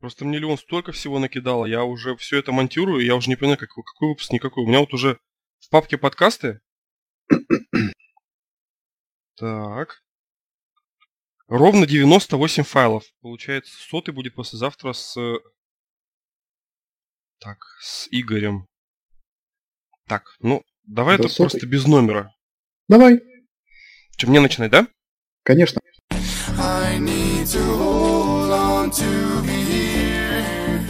Просто мне Леон столько всего накидал, я уже все это монтирую, я уже не понимаю, какой, какой выпуск, никакой. У меня вот уже в папке подкасты. так. Ровно 98 файлов. Получается, сотый будет послезавтра с... Так, с Игорем. Так, ну, давай да это сотый. просто без номера. Давай. Что, мне начинать, да? Конечно. I need to hold want to be here.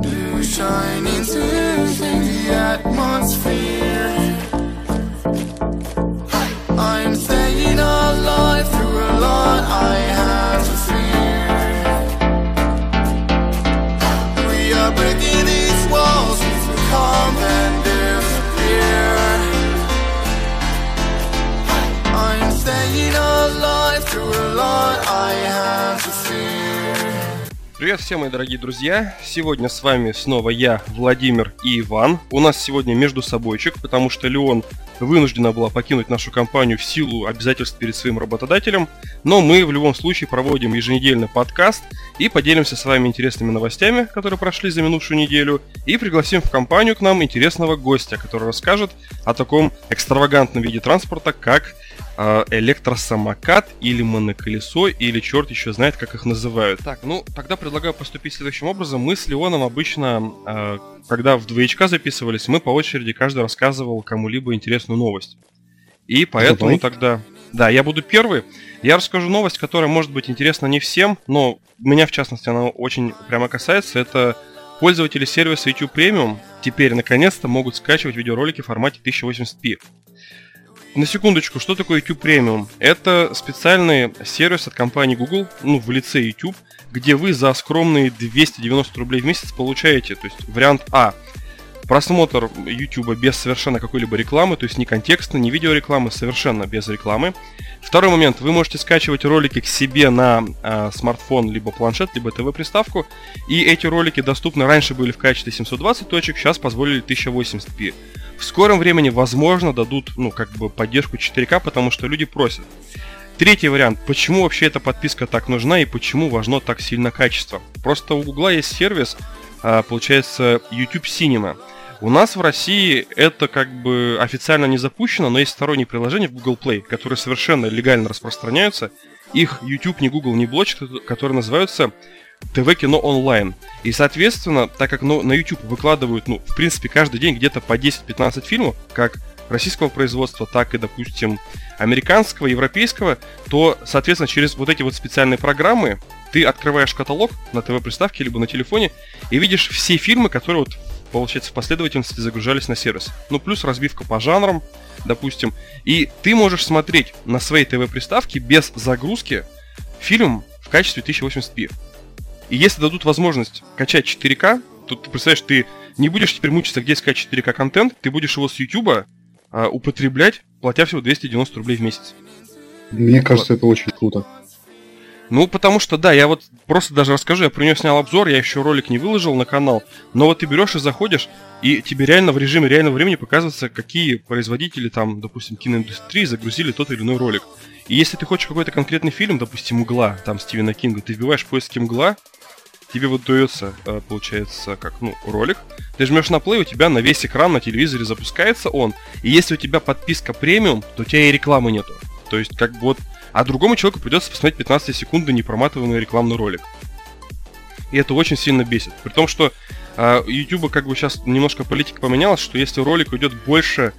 blue shining through the atmosphere. Привет всем, мои дорогие друзья! Сегодня с вами снова я, Владимир и Иван. У нас сегодня между собойчик, потому что Леон вынуждена была покинуть нашу компанию в силу обязательств перед своим работодателем, но мы в любом случае проводим еженедельный подкаст и поделимся с вами интересными новостями, которые прошли за минувшую неделю, и пригласим в компанию к нам интересного гостя, который расскажет о таком экстравагантном виде транспорта, как электросамокат или моноколесо, или черт еще знает, как их называют. Так, ну, тогда предлагаю поступить следующим образом. Мы с Леоном обычно, э, когда в двоечка записывались, мы по очереди каждый рассказывал кому-либо интересную новость. И поэтому Давай. тогда... Да, я буду первый. Я расскажу новость, которая может быть интересна не всем, но меня, в частности, она очень прямо касается. Это пользователи сервиса YouTube Premium теперь наконец-то могут скачивать видеоролики в формате 1080p. На секундочку, что такое YouTube Premium? Это специальный сервис от компании Google, ну, в лице YouTube, где вы за скромные 290 рублей в месяц получаете, то есть вариант А, просмотр YouTube без совершенно какой-либо рекламы, то есть ни контекста, ни видеорекламы, совершенно без рекламы. Второй момент, вы можете скачивать ролики к себе на э, смартфон, либо планшет, либо ТВ-приставку, и эти ролики доступны, раньше были в качестве 720 точек, сейчас позволили 1080p. В скором времени, возможно, дадут, ну, как бы поддержку 4К, потому что люди просят. Третий вариант. Почему вообще эта подписка так нужна и почему важно так сильно качество? Просто у Гугла есть сервис, получается, YouTube Cinema. У нас в России это как бы официально не запущено, но есть сторонние приложения в Google Play, которые совершенно легально распространяются. Их YouTube, ни Google, не блочит, которые называются ТВ-кино онлайн. И, соответственно, так как ну, на YouTube выкладывают, ну, в принципе, каждый день где-то по 10-15 фильмов, как российского производства, так и, допустим, американского, европейского, то, соответственно, через вот эти вот специальные программы ты открываешь каталог на ТВ-приставке либо на телефоне и видишь все фильмы, которые вот получается, в последовательности загружались на сервис. Ну, плюс разбивка по жанрам, допустим. И ты можешь смотреть на своей ТВ-приставке без загрузки фильм в качестве 1080p. И если дадут возможность качать 4К, то ты представляешь, ты не будешь теперь мучиться, где искать 4К контент, ты будешь его с YouTube а, употреблять, платя всего 290 рублей в месяц. Мне кажется, вот. это очень круто. Ну, потому что, да, я вот просто даже расскажу, я про нее снял обзор, я еще ролик не выложил на канал, но вот ты берешь и заходишь, и тебе реально в режиме реального времени показывается, какие производители там, допустим, киноиндустрии загрузили тот или иной ролик. И если ты хочешь какой-то конкретный фильм, допустим, «Угла», там, Стивена Кинга, ты вбиваешь в поиске «Мгла», тебе вот дается, э, получается, как, ну, ролик. Ты жмешь на play, у тебя на весь экран на телевизоре запускается он. И если у тебя подписка премиум, то у тебя и рекламы нету. То есть, как бы вот... А другому человеку придется посмотреть 15 секунд непроматываемый рекламный ролик. И это очень сильно бесит. При том, что э, YouTube как бы сейчас немножко политика поменялась, что если ролик идет больше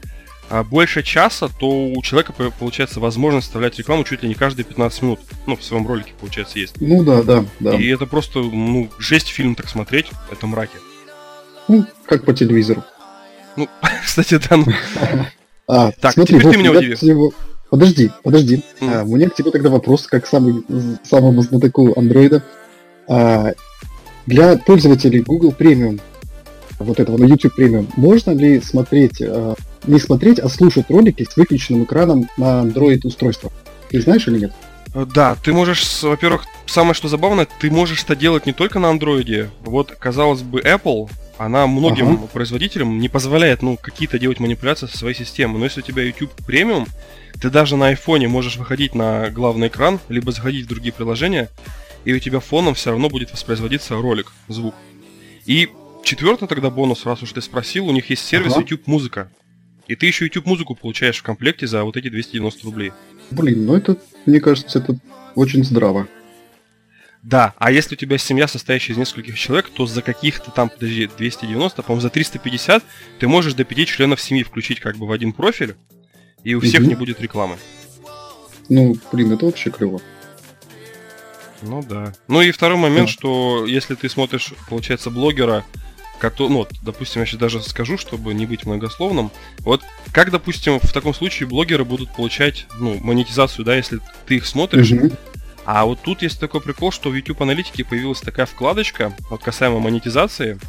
а больше часа, то у человека получается возможность вставлять рекламу чуть ли не каждые 15 минут. Ну, в своем ролике, получается, есть. Ну да, да, да. И это просто, ну, жесть фильм так смотреть, это мраки. Ну, как по телевизору. Ну, кстати, да. Ну... А, так, смотри, теперь вот, ты меня удиви. Подожди, подожди. Mm. А, у меня к тебе тогда вопрос, как самый, самому знатоку андроида. А, для пользователей Google Premium, вот этого на YouTube Premium, можно ли смотреть а, не смотреть, а слушать ролики с выключенным экраном на Android устройствах. Ты знаешь или нет? Э, да, ты можешь, во-первых, самое что забавное, ты можешь это делать не только на андроиде. Вот, казалось бы, Apple она многим ага. производителям не позволяет, ну, какие-то делать манипуляции со своей системой. Но если у тебя YouTube премиум, ты даже на айфоне можешь выходить на главный экран, либо заходить в другие приложения, и у тебя фоном все равно будет воспроизводиться ролик, звук. И четвертый тогда бонус, раз уж ты спросил, у них есть сервис ага. YouTube Музыка. И ты еще YouTube музыку получаешь в комплекте за вот эти 290 рублей. Блин, ну это, мне кажется, это очень здраво. Да, а если у тебя семья, состоящая из нескольких человек, то за каких-то там, подожди, 290, по-моему, за 350 ты можешь до 5 членов семьи включить как бы в один профиль, и у всех угу. не будет рекламы. Ну, блин, это вообще клево. Ну да. Ну и второй момент, да. что если ты смотришь, получается, блогера, который, ну, допустим, я сейчас даже скажу, чтобы не быть многословным. Вот как, допустим, в таком случае блогеры будут получать, ну, монетизацию, да, если ты их смотришь. Угу. А вот тут есть такой прикол, что в YouTube аналитике появилась такая вкладочка, вот касаемо монетизации,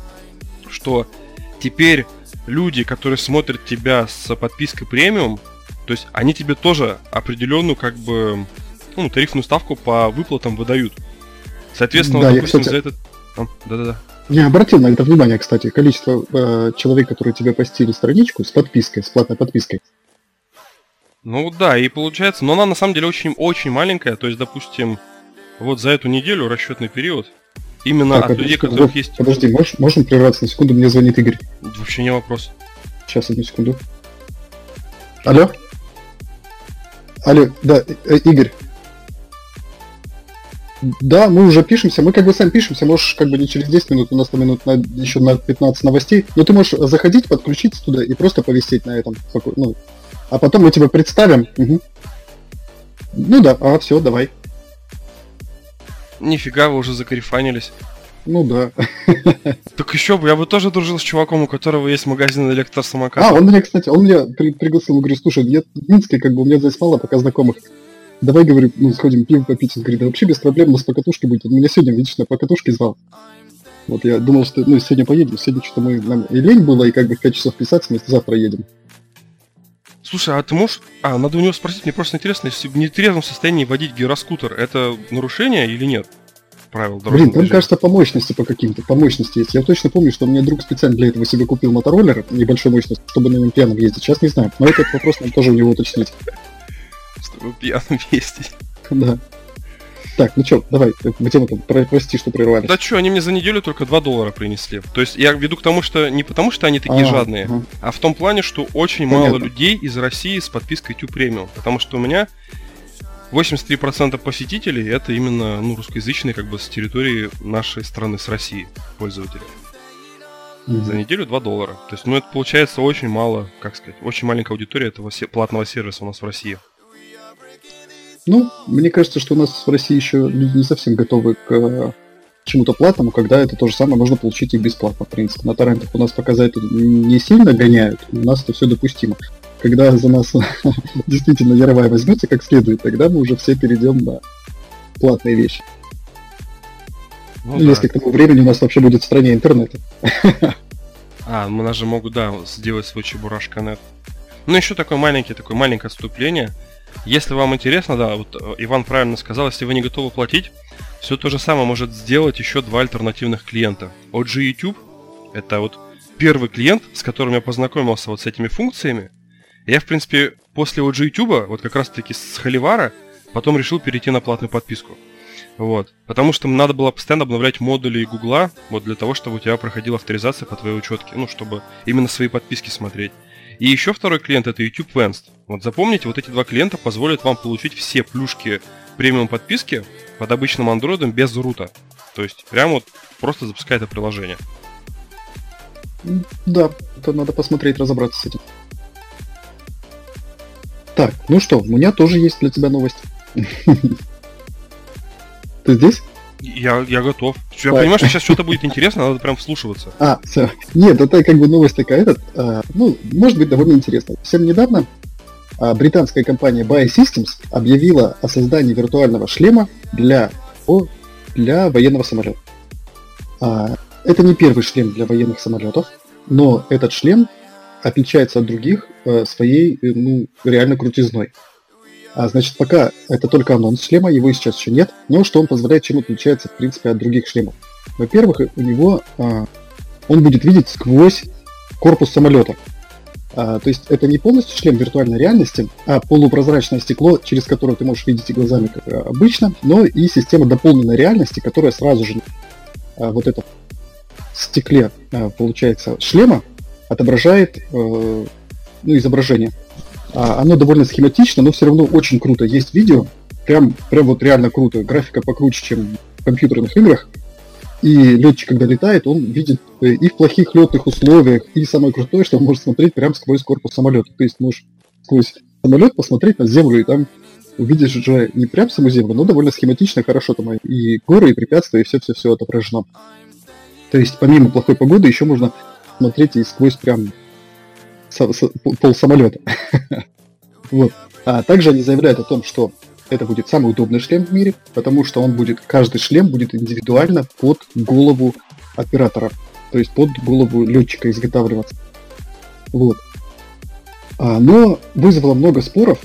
что теперь люди, которые смотрят тебя с подпиской премиум, то есть они тебе тоже определенную как бы ну, тарифную ставку по выплатам выдают. Соответственно, да, вот, допустим, я, кстати... за этот... Да-да-да. Я обратил на это внимание, кстати, количество э, человек, которые тебе постили страничку с подпиской, с платной подпиской. Ну да, и получается, но она на самом деле очень-очень маленькая, то есть, допустим, вот за эту неделю расчетный период, именно так, от людей, которых вот, есть... Подожди, можешь, можем прерваться на секунду, мне звонит Игорь. Вообще не вопрос. Сейчас, одну секунду. Алло? Алло, да, э, Игорь, да, мы уже пишемся, мы как бы сами пишемся, можешь как бы не через 10 минут, у нас там минут на, еще на 15 новостей, но ты можешь заходить, подключиться туда и просто повисеть на этом. Ну, а потом мы тебя представим. Угу. Ну да, а все, давай. Нифига, вы уже закарифанились. Ну да. Так еще бы, я бы тоже дружил с чуваком, у которого есть магазин электросамокатов. А, он меня, кстати, он меня при пригласил, говорит, слушай, я в Минске, как бы у меня здесь мало пока знакомых давай, говорю, ну, сходим пиво попить. Он говорит, да вообще без проблем, у нас покатушки будет. Он меня сегодня, видишь, на покатушке звал. Вот я думал, что, ну, сегодня поедем. Сегодня что-то мы, нам и лень было, и как бы в 5 часов писаться, мы завтра едем. Слушай, а ты можешь... А, надо у него спросить, мне просто интересно, если в нетрезвом состоянии водить гироскутер, это нарушение или нет? Правил Блин, там, кажется, по мощности по каким-то, по мощности есть. Я точно помню, что мне друг специально для этого себе купил мотороллер небольшой мощности, чтобы на нем пьяным ездить. Сейчас не знаю, но этот вопрос нам тоже у него уточнить чтобы пьяным ездить. Да. Так, ну чё, давай, где мы там, про, прости, что прервались. Да чё, они мне за неделю только 2 доллара принесли. То есть я веду к тому, что не потому, что они такие а, жадные, ага. а в том плане, что очень Понятно. мало людей из России с подпиской YouTube Premium. Потому что у меня 83% посетителей это именно ну, русскоязычные, как бы с территории нашей страны, с России пользователи. Mm-hmm. За неделю 2 доллара. То есть, ну, это получается очень мало, как сказать, очень маленькая аудитория этого платного сервиса у нас в России. Ну, мне кажется, что у нас в России еще люди не совсем готовы к э, чему-то платному, когда это то же самое можно получить и бесплатно, в принципе. На торрентах у нас пока за это не сильно гоняют, у нас это все допустимо. Когда за нас действительно Яровая возьмется как следует, тогда мы уже все перейдем на платные вещи. Ну, ну Если да. к тому времени у нас вообще будет в стране интернета. А, мы нас же могут, да, сделать свой чебурашка.нет. Ну, еще такое маленькое, такое маленькое отступление – если вам интересно, да, вот э, Иван правильно сказал, если вы не готовы платить, все то же самое может сделать еще два альтернативных клиента. OG YouTube, это вот первый клиент, с которым я познакомился вот с этими функциями. Я, в принципе, после OG YouTube, вот как раз-таки с Холивара, потом решил перейти на платную подписку. Вот. Потому что надо было постоянно обновлять модули Гугла, вот для того, чтобы у тебя проходила авторизация по твоей учетке, ну, чтобы именно свои подписки смотреть. И еще второй клиент это YouTube Vanced. Вот запомните, вот эти два клиента позволят вам получить все плюшки премиум подписки под обычным андроидом без рута. То есть прямо вот просто запускай это приложение. Да, это надо посмотреть, разобраться с этим. Так, ну что, у меня тоже есть для тебя новость. Ты здесь? Я, я готов. Я так. понимаю, что сейчас что-то будет интересно, надо прям вслушиваться. А, все. Нет, это как бы новость такая, этот, а, ну, может быть довольно интересно. Всем недавно а, британская компания Biosystems объявила о создании виртуального шлема для, о, для военного самолета. А, это не первый шлем для военных самолетов, но этот шлем отличается от других а, своей, э, ну, реально крутизной. А, значит, пока это только анонс шлема, его сейчас еще нет, но что он позволяет, чем отличается, в принципе, от других шлемов. Во-первых, у него а, он будет видеть сквозь корпус самолета. А, то есть это не полностью шлем виртуальной реальности, а полупрозрачное стекло, через которое ты можешь видеть и глазами, как обычно, но и система дополненной реальности, которая сразу же а, вот это стекле, а, получается, шлема отображает э, ну, изображение. А, оно довольно схематично, но все равно очень круто. Есть видео, прям, прям вот реально круто. Графика покруче, чем в компьютерных играх. И летчик, когда летает, он видит э, и в плохих летных условиях, и самое крутое, что он может смотреть прямо сквозь корпус самолета. То есть можешь сквозь самолет посмотреть на землю, и там увидишь уже не прям саму землю, но довольно схематично, хорошо там и горы, и препятствия, и все-все-все отображено. То есть помимо плохой погоды еще можно смотреть и сквозь прям пол самолета. вот. А также они заявляют о том, что это будет самый удобный шлем в мире, потому что он будет, каждый шлем будет индивидуально под голову оператора, то есть под голову летчика изготавливаться. Вот. А, но вызвало много споров,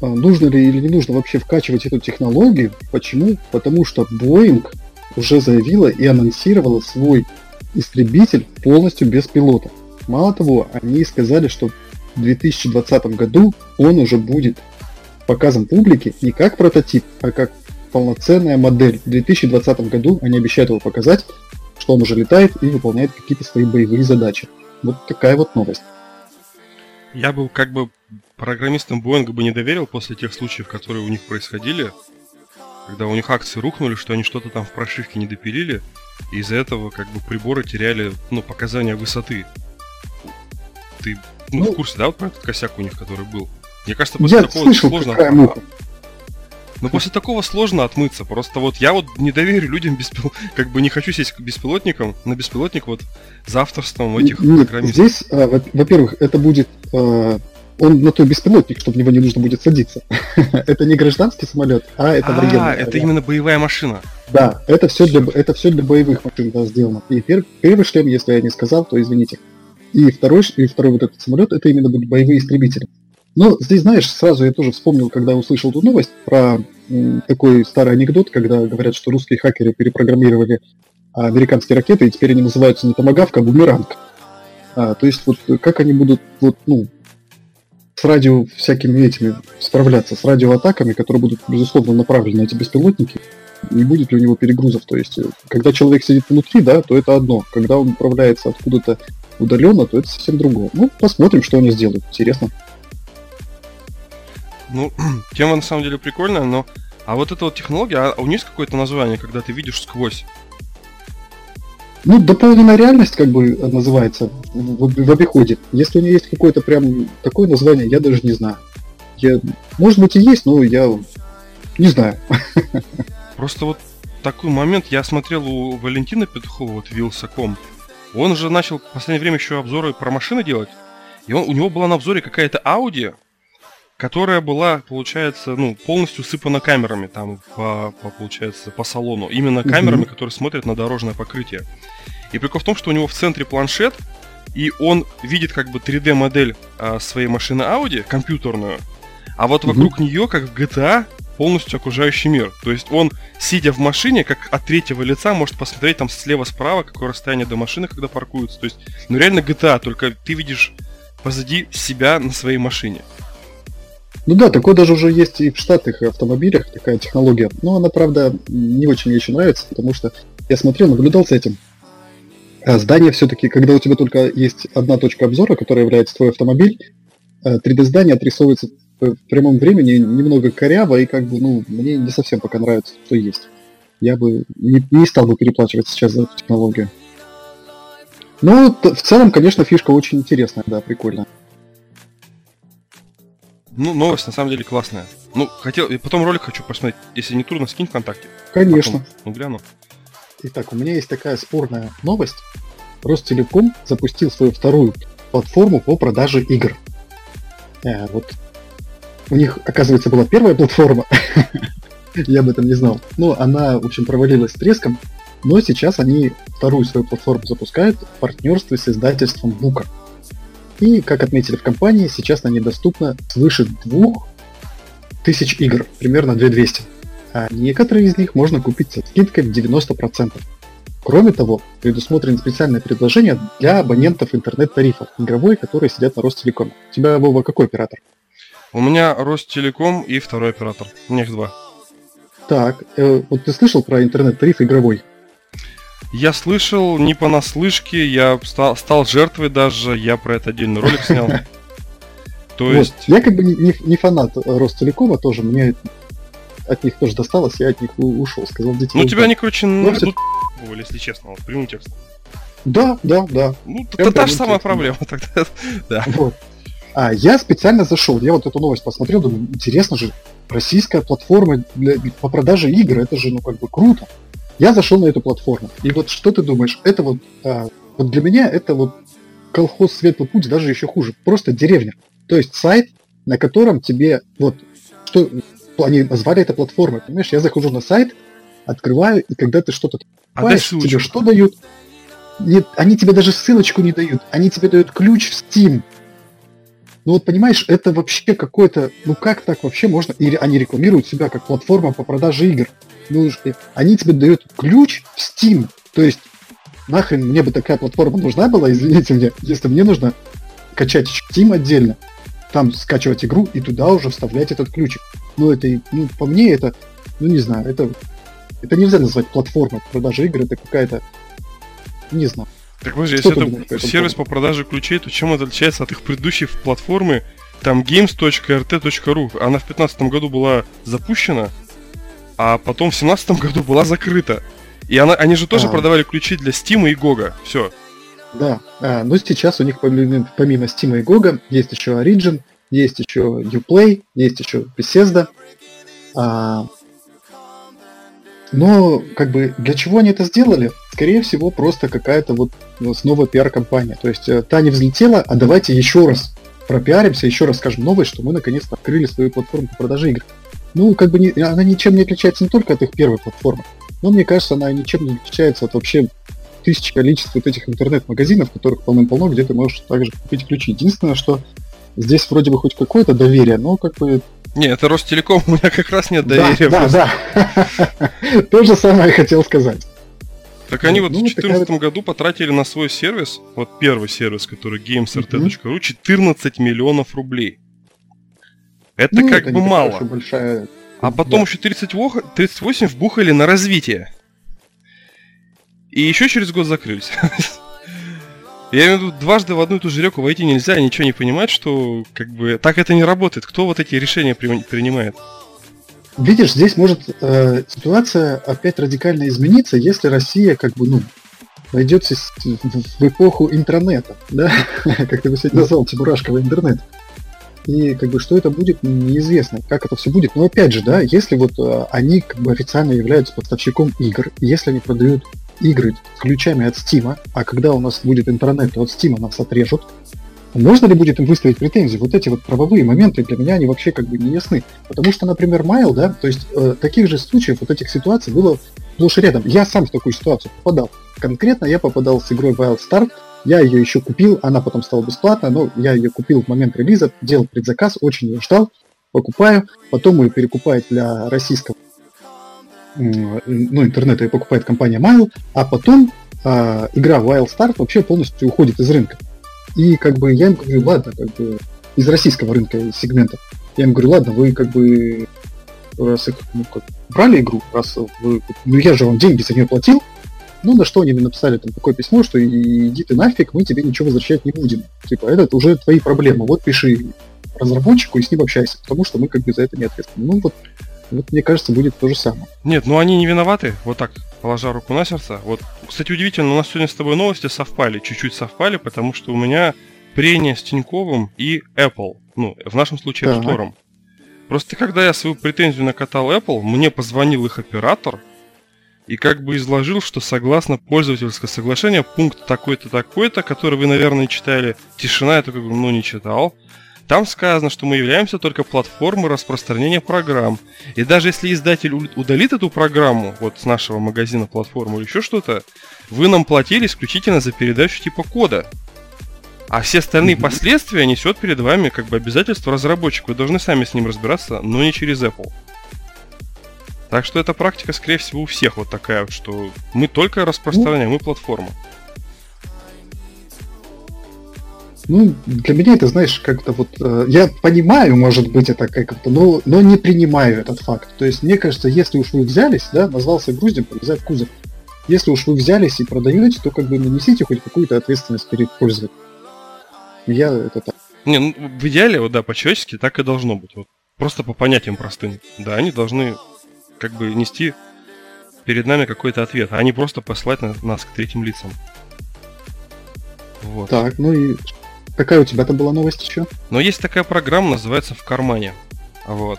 а, нужно ли или не нужно вообще вкачивать эту технологию. Почему? Потому что Boeing уже заявила и анонсировала свой истребитель полностью без пилота. Мало того, они сказали, что в 2020 году он уже будет показан публике не как прототип, а как полноценная модель. В 2020 году они обещают его показать, что он уже летает и выполняет какие-то свои боевые задачи. Вот такая вот новость. Я был как бы программистам Boeing бы не доверил после тех случаев, которые у них происходили, когда у них акции рухнули, что они что-то там в прошивке не допилили, из-за этого как бы приборы теряли ну, показания высоты. Ты ну, ну, в курсе, да, вот про этот косяк у них, который был? Мне кажется, после я такого слышал, сложно. Какая муха. Но после такого сложно отмыться. Просто вот я вот не доверю людям беспил... как бы не хочу сесть к беспилотникам, на беспилотник вот за авторством этих Нет, программистов. Здесь, а, во-первых, это будет а, он на той беспилотник, чтобы в него не нужно будет садиться. это не гражданский самолет, а это а, военный. А, это именно боевая машина. Да, это все для, это все для боевых машин да, сделано. И пер, первый шлем, если я не сказал, то извините. И второй, и второй вот этот самолет, это именно будут боевые истребители. Но здесь, знаешь, сразу я тоже вспомнил, когда услышал эту новость про м, такой старый анекдот, когда говорят, что русские хакеры перепрограммировали американские ракеты, и теперь они называются не томагавка, а бумеранг. А, то есть вот как они будут вот, ну, с радио всякими этими справляться, с радиоатаками, которые будут, безусловно, направлены на эти беспилотники, не будет ли у него перегрузов. То есть, когда человек сидит внутри, да, то это одно. Когда он управляется откуда-то удаленно, то это совсем другое. Ну, посмотрим, что они сделают. Интересно. Ну, тема на самом деле прикольная, но... А вот эта вот технология, а у нее есть какое-то название, когда ты видишь сквозь? Ну, дополненная реальность, как бы называется в, в обиходе. Если у нее есть какое-то прям такое название, я даже не знаю. Я, может быть и есть, но я не знаю. Просто вот такой момент я смотрел у Валентина Петухова, вот Вилсаком. Он же начал в последнее время еще обзоры про машины делать. И он, у него была на обзоре какая-то Audi, которая была, получается, ну, полностью сыпана камерами там, по, по получается, по салону. Именно камерами, mm-hmm. которые смотрят на дорожное покрытие. И прикол в том, что у него в центре планшет, и он видит как бы 3D-модель а, своей машины Audi, компьютерную, а вот mm-hmm. вокруг нее, как в GTA, полностью окружающий мир. То есть он, сидя в машине, как от третьего лица, может посмотреть там слева-справа, какое расстояние до машины, когда паркуются. То есть, ну реально GTA, только ты видишь позади себя на своей машине. Ну да, такое даже уже есть и в штатных автомобилях, такая технология. Но она, правда, не очень мне еще нравится, потому что я смотрел, наблюдал с этим. А здание все-таки, когда у тебя только есть одна точка обзора, которая является твой автомобиль, 3D-здание э, отрисовывается в прямом времени немного коряво, и как бы, ну, мне не совсем пока нравится, что есть. Я бы не, не стал бы переплачивать сейчас за эту технологию. Ну, в целом, конечно, фишка очень интересная, да, прикольная. Ну, новость на самом деле классная. Ну, хотел, и потом ролик хочу посмотреть. Если не трудно, скинь ВКонтакте. Конечно. Потом, ну, гляну. Итак, у меня есть такая спорная новость. Ростелеком запустил свою вторую платформу по продаже игр. Э, вот у них, оказывается, была первая платформа. Я об этом не знал. Но она, в общем, провалилась с треском. Но сейчас они вторую свою платформу запускают в партнерстве с издательством Бука. И, как отметили в компании, сейчас на ней доступно свыше 2000 игр, примерно 2200. А некоторые из них можно купить со скидкой в 90%. Кроме того, предусмотрено специальное предложение для абонентов интернет-тарифов игровой, которые сидят на Ростелекоме. У тебя, Вова, какой оператор? У меня Ростелеком и второй оператор. У них два. Так, э, вот ты слышал про интернет-тариф игровой? Я слышал не понаслышке, я стал, стал жертвой даже, я про это отдельный ролик снял. То есть... Я как бы не, фанат Ростелекома тоже, мне от них тоже досталось, я от них ушел, сказал дети. Ну тебя они, короче, ну, все... если честно, вот прямым текстом. Да, да, да. Ну, это та же самая проблема тогда. да. А я специально зашел, я вот эту новость посмотрел, думаю, интересно же, российская платформа для, по продаже игр, это же, ну, как бы круто. Я зашел на эту платформу, и вот что ты думаешь, это вот, а, вот для меня это вот колхоз Светлый Путь даже еще хуже, просто деревня. То есть сайт, на котором тебе, вот, что, они назвали это платформой, понимаешь, я захожу на сайт, открываю, и когда ты что-то а тебе что дают? Нет, они тебе даже ссылочку не дают, они тебе дают ключ в Steam, ну вот понимаешь, это вообще какой-то, ну как так вообще можно? Или они рекламируют себя как платформа по продаже игр. Ну, они тебе дают ключ в Steam. То есть, нахрен мне бы такая платформа нужна была, извините мне, если мне нужно качать Steam отдельно, там скачивать игру и туда уже вставлять этот ключик. Ну, это, ну, по мне, это, ну, не знаю, это, это нельзя назвать платформой продажи игр, это какая-то, не знаю. Так подожди, если это сервис по продаже ключей, то чем это отличается от их предыдущей платформы, там games.rt.ru? Она в 2015 году была запущена, а потом в 2017 году была закрыта. И она, они же тоже а. продавали ключи для Steam и GOG. Все. Да, а, но сейчас у них помимо, помимо Steam и GOG есть еще Origin, есть еще Uplay, есть еще Bethesda. А, но, как бы, для чего они это сделали? Скорее всего, просто какая-то вот ну, снова пиар-компания. То есть, э, та не взлетела, а давайте еще раз пропиаримся, еще раз скажем новость, что мы наконец-то открыли свою платформу по продаже игр. Ну, как бы, не, она ничем не отличается не только от их первой платформы, но мне кажется, она ничем не отличается от вообще тысяч количеств вот этих интернет-магазинов, которых полным-полно, где ты можешь также купить ключи. Единственное, что здесь вроде бы хоть какое-то доверие, но как бы не, это Ростелеком, у меня как раз нет доверия. Да, да, да. То же самое хотел сказать. Так они вот ну, в 2014 году потратили на свой сервис, вот первый сервис, который gamesrt.ru, 14 миллионов рублей. Это ну, как это бы мало. Большая... А потом да. еще 30, 38 вбухали на развитие. И еще через год закрылись. Я имею в виду, дважды в одну и ту же реку войти нельзя ничего не понимать, что как бы так это не работает. Кто вот эти решения при, принимает? Видишь, здесь может э, ситуация опять радикально измениться, если Россия как бы, ну, войдет в эпоху интернета, да, как ты бы сегодня назвал, Тимурашковый интернет. И как бы что это будет, неизвестно, как это все будет. Но опять же, да, если вот э, они как бы официально являются поставщиком игр, если они продают игры с ключами от Steam, а когда у нас будет интернет, то от Steam нас отрежут, можно ли будет им выставить претензии? Вот эти вот правовые моменты для меня они вообще как бы не ясны. Потому что, например, Майл, да, то есть э, таких же случаев, вот этих ситуаций было сплошь рядом. Я сам в такую ситуацию попадал. Конкретно я попадал с игрой Wild Start, я ее еще купил, она потом стала бесплатной, но я ее купил в момент релиза, делал предзаказ, очень ее ждал, покупаю, потом ее перекупает для российского ну, интернета и покупает компания Mile, а потом а, игра Wild Start вообще полностью уходит из рынка. И как бы я им говорю, ладно, как бы из российского рынка сегмента. Я им говорю, ладно, вы как бы раз ну, как, брали игру, раз вы, ну я же вам деньги за нее платил, ну, на что они мне написали там такое письмо, что иди ты нафиг, мы тебе ничего возвращать не будем. Типа, это уже твои проблемы. Вот пиши разработчику и с ним общайся, потому что мы как бы за это не ответственны. Ну, вот вот мне кажется, будет то же самое. Нет, ну они не виноваты, вот так, положа руку на сердце. Вот, кстати, удивительно, у нас сегодня с тобой новости совпали, чуть-чуть совпали, потому что у меня прения с Тиньковым и Apple. Ну, в нашем случае App Store. Просто когда я свою претензию накатал Apple, мне позвонил их оператор и как бы изложил, что согласно пользовательское соглашение, пункт такой-то, такой-то, который вы, наверное, читали, тишина, я такой, ну, не читал. Там сказано, что мы являемся только платформой распространения программ. И даже если издатель удалит эту программу вот с нашего магазина платформу или еще что-то, вы нам платили исключительно за передачу типа кода. А все остальные последствия несет перед вами как бы обязательство разработчик. Вы должны сами с ним разбираться, но не через Apple. Так что эта практика, скорее всего, у всех вот такая, что мы только распространяем, мы платформа. Ну, для меня это, знаешь, как-то вот... Э, я понимаю, может быть, это как-то, но, но не принимаю этот факт. То есть, мне кажется, если уж вы взялись, да, назвался груздем, повязать кузов. Если уж вы взялись и продаете, то как бы нанесите хоть какую-то ответственность перед пользователем. Я это так. Не, ну, в идеале, вот да, по-человечески так и должно быть. Вот, просто по понятиям простым. Да, они должны как бы нести перед нами какой-то ответ, а не просто послать нас к третьим лицам. Вот. Так, ну и Какая у тебя-то была новость еще? Но есть такая программа, называется «В кармане». Вот.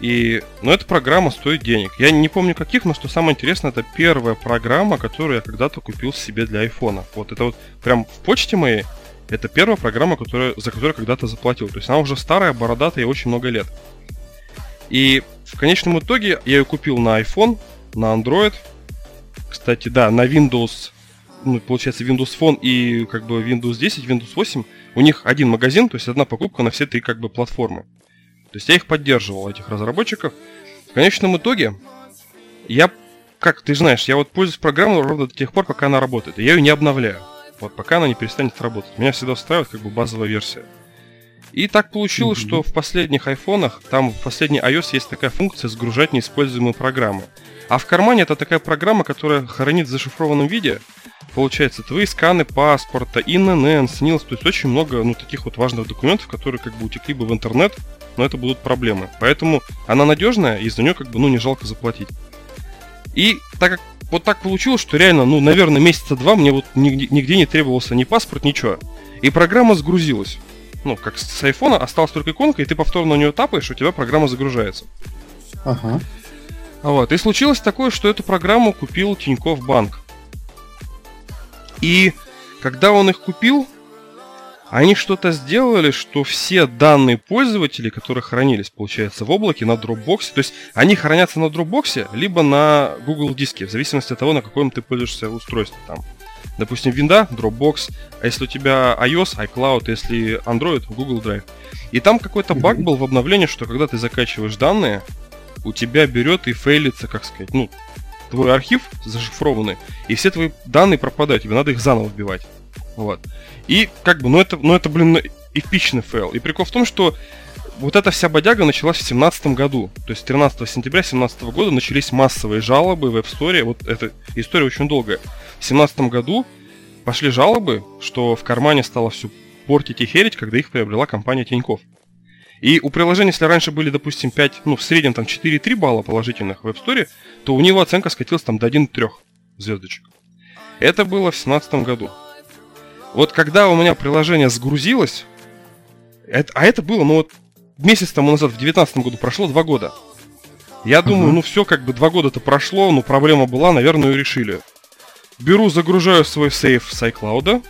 И, ну, эта программа стоит денег. Я не помню каких, но что самое интересное, это первая программа, которую я когда-то купил себе для айфона. Вот это вот прям в почте моей, это первая программа, которая, за которую когда-то заплатил. То есть она уже старая, бородатая и очень много лет. И в конечном итоге я ее купил на iPhone, на Android. Кстати, да, на Windows, ну, получается, Windows Phone и как бы Windows 10, Windows 8 у них один магазин, то есть одна покупка на все три как бы платформы. То есть я их поддерживал, этих разработчиков. В конечном итоге, я, как ты знаешь, я вот пользуюсь программой ровно до тех пор, пока она работает. И я ее не обновляю. Вот пока она не перестанет работать. Меня всегда устраивает как бы базовая версия. И так получилось, mm-hmm. что в последних айфонах, там в последний iOS есть такая функция сгружать неиспользуемые программы. А в кармане это такая программа, которая хранит в зашифрованном виде получается, твои сканы паспорта, ИНН, СНИЛС, то есть очень много, ну, таких вот важных документов, которые как бы утекли бы в интернет, но это будут проблемы. Поэтому она надежная, и за нее как бы, ну, не жалко заплатить. И так как вот так получилось, что реально, ну, наверное, месяца два мне вот нигде, нигде не требовался ни паспорт, ничего. И программа сгрузилась. Ну, как с айфона осталась только иконка, и ты повторно на нее тапаешь, у тебя программа загружается. Ага. Вот. И случилось такое, что эту программу купил Тинькофф Банк. И когда он их купил, они что-то сделали, что все данные пользователей, которые хранились, получается, в облаке на Dropbox, то есть они хранятся на Dropbox, либо на Google диске, в зависимости от того, на каком ты пользуешься устройством там. Допустим, винда, Dropbox, а если у тебя iOS, iCloud, если Android, Google Drive. И там какой-то баг был в обновлении, что когда ты закачиваешь данные, у тебя берет и фейлится, как сказать, ну, твой архив зашифрованный, и все твои данные пропадают, тебе надо их заново вбивать. Вот. И как бы, ну это, ну это, блин, эпичный фейл. И прикол в том, что вот эта вся бодяга началась в 2017 году. То есть 13 сентября 2017 года начались массовые жалобы в App Store. Вот эта история очень долгая. В 2017 году пошли жалобы, что в кармане стало все портить и херить, когда их приобрела компания Тинькофф. И у приложения, если раньше были, допустим, 5, ну, в среднем там 4-3 балла положительных в App Store, то у него оценка скатилась там до 1-3 звездочек. Это было в 2017 году. Вот когда у меня приложение сгрузилось, это, а это было, ну вот, месяц тому назад, в 2019 году, прошло 2 года. Я думаю, uh-huh. ну все, как бы 2 года-то прошло, ну проблема была, наверное, ее решили. Беру, загружаю свой сейф с iCloud,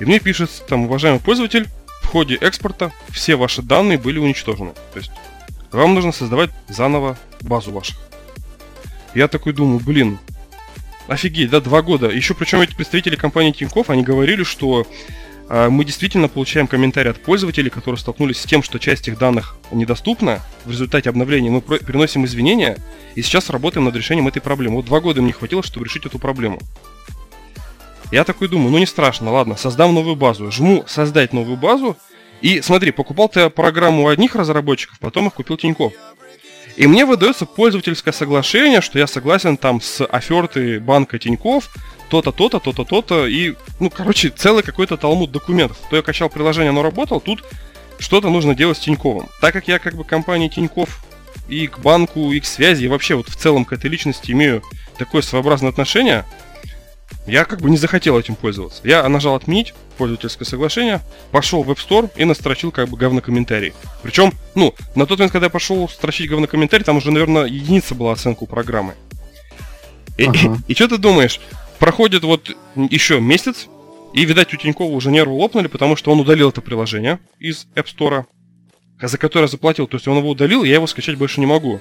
и мне пишет там, уважаемый пользователь, ходе экспорта все ваши данные были уничтожены. То есть вам нужно создавать заново базу ваших. Я такой думаю, блин, офигеть, да, два года. Еще причем эти представители компании Тинькофф, они говорили, что э, мы действительно получаем комментарии от пользователей, которые столкнулись с тем, что часть их данных недоступна. В результате обновления мы приносим извинения и сейчас работаем над решением этой проблемы. Вот два года мне хватило, чтобы решить эту проблему. Я такой думаю, ну не страшно, ладно, создам новую базу. Жму создать новую базу. И смотри, покупал ты программу у одних разработчиков, потом их купил Тинькофф. И мне выдается пользовательское соглашение, что я согласен там с офертой банка Тинькофф, то-то, то-то, то-то, то-то, и, ну, короче, целый какой-то талмуд документов. То я качал приложение, оно работало, тут что-то нужно делать с Тиньковым. Так как я как бы компании Тинькофф и к банку, и к связи, и вообще вот в целом к этой личности имею такое своеобразное отношение, я как бы не захотел этим пользоваться. Я нажал отменить пользовательское соглашение, пошел в App Store и настрочил как бы говнокомментарий. Причем, ну, на тот момент, когда я пошел строчить говнокомментарий, там уже, наверное, единица была оценка у программы. И, ага. и, и что ты думаешь? Проходит вот еще месяц, и, видать, у Тинькова уже нервы лопнули, потому что он удалил это приложение из App Store, за которое заплатил. То есть он его удалил, я его скачать больше не могу.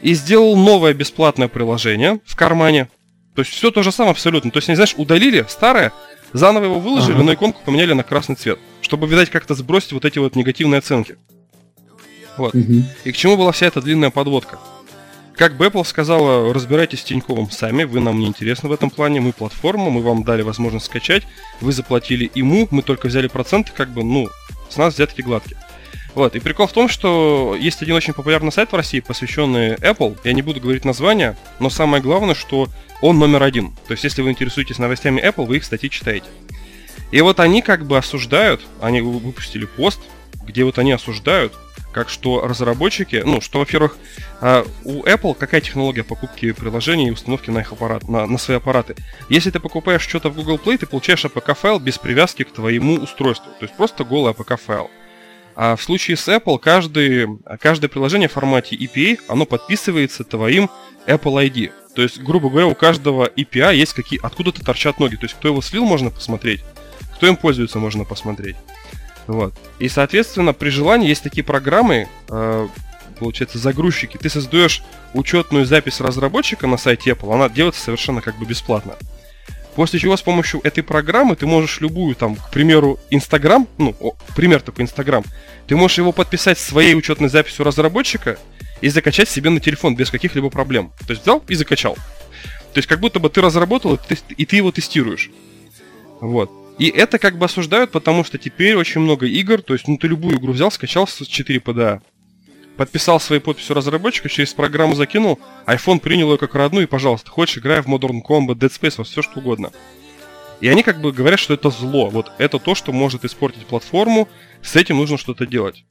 И сделал новое бесплатное приложение в кармане, то есть все то же самое абсолютно. То есть, они, знаешь, удалили старое, заново его выложили, ага. но иконку поменяли на красный цвет. Чтобы, видать, как-то сбросить вот эти вот негативные оценки. Вот. Угу. И к чему была вся эта длинная подводка? как Apple сказала, разбирайтесь с Тиньковым сами, вы нам не интересны в этом плане, мы платформа, мы вам дали возможность скачать, вы заплатили ему, мы только взяли проценты, как бы, ну, с нас взятки гладкие. Вот, и прикол в том, что есть один очень популярный сайт в России, посвященный Apple. Я не буду говорить название, но самое главное, что он номер один. То есть, если вы интересуетесь новостями Apple, вы их статьи читаете. И вот они как бы осуждают, они выпустили пост, где вот они осуждают, как что разработчики, ну, что, во-первых, а, у Apple какая технология покупки приложений и установки на их аппарат, на, на свои аппараты. Если ты покупаешь что-то в Google Play, ты получаешь APK-файл без привязки к твоему устройству. То есть просто голый APK-файл. А в случае с Apple каждый, каждое приложение в формате EPA, оно подписывается твоим Apple ID. То есть, грубо говоря, у каждого EPA есть какие... Откуда-то торчат ноги. То есть, кто его слил, можно посмотреть. Кто им пользуется, можно посмотреть. Вот. И, соответственно, при желании есть такие программы, э, получается, загрузчики. Ты создаешь учетную запись разработчика на сайте Apple, она делается совершенно как бы бесплатно. После чего с помощью этой программы ты можешь любую, там, к примеру, Инстаграм, ну, о, пример такой Инстаграм, ты можешь его подписать своей учетной записью разработчика и закачать себе на телефон без каких-либо проблем. То есть взял и закачал. То есть как будто бы ты разработал, и ты его тестируешь. Вот. И это как бы осуждают, потому что теперь очень много игр, то есть, ну, ты любую игру взял, скачал с 4 PDA, подписал своей подписью разработчика, через программу закинул, iPhone принял ее как родную, и, пожалуйста, хочешь, играй в Modern Combat, Dead Space, во все что угодно. И они как бы говорят, что это зло. Вот это то, что может испортить платформу, с этим нужно что-то делать.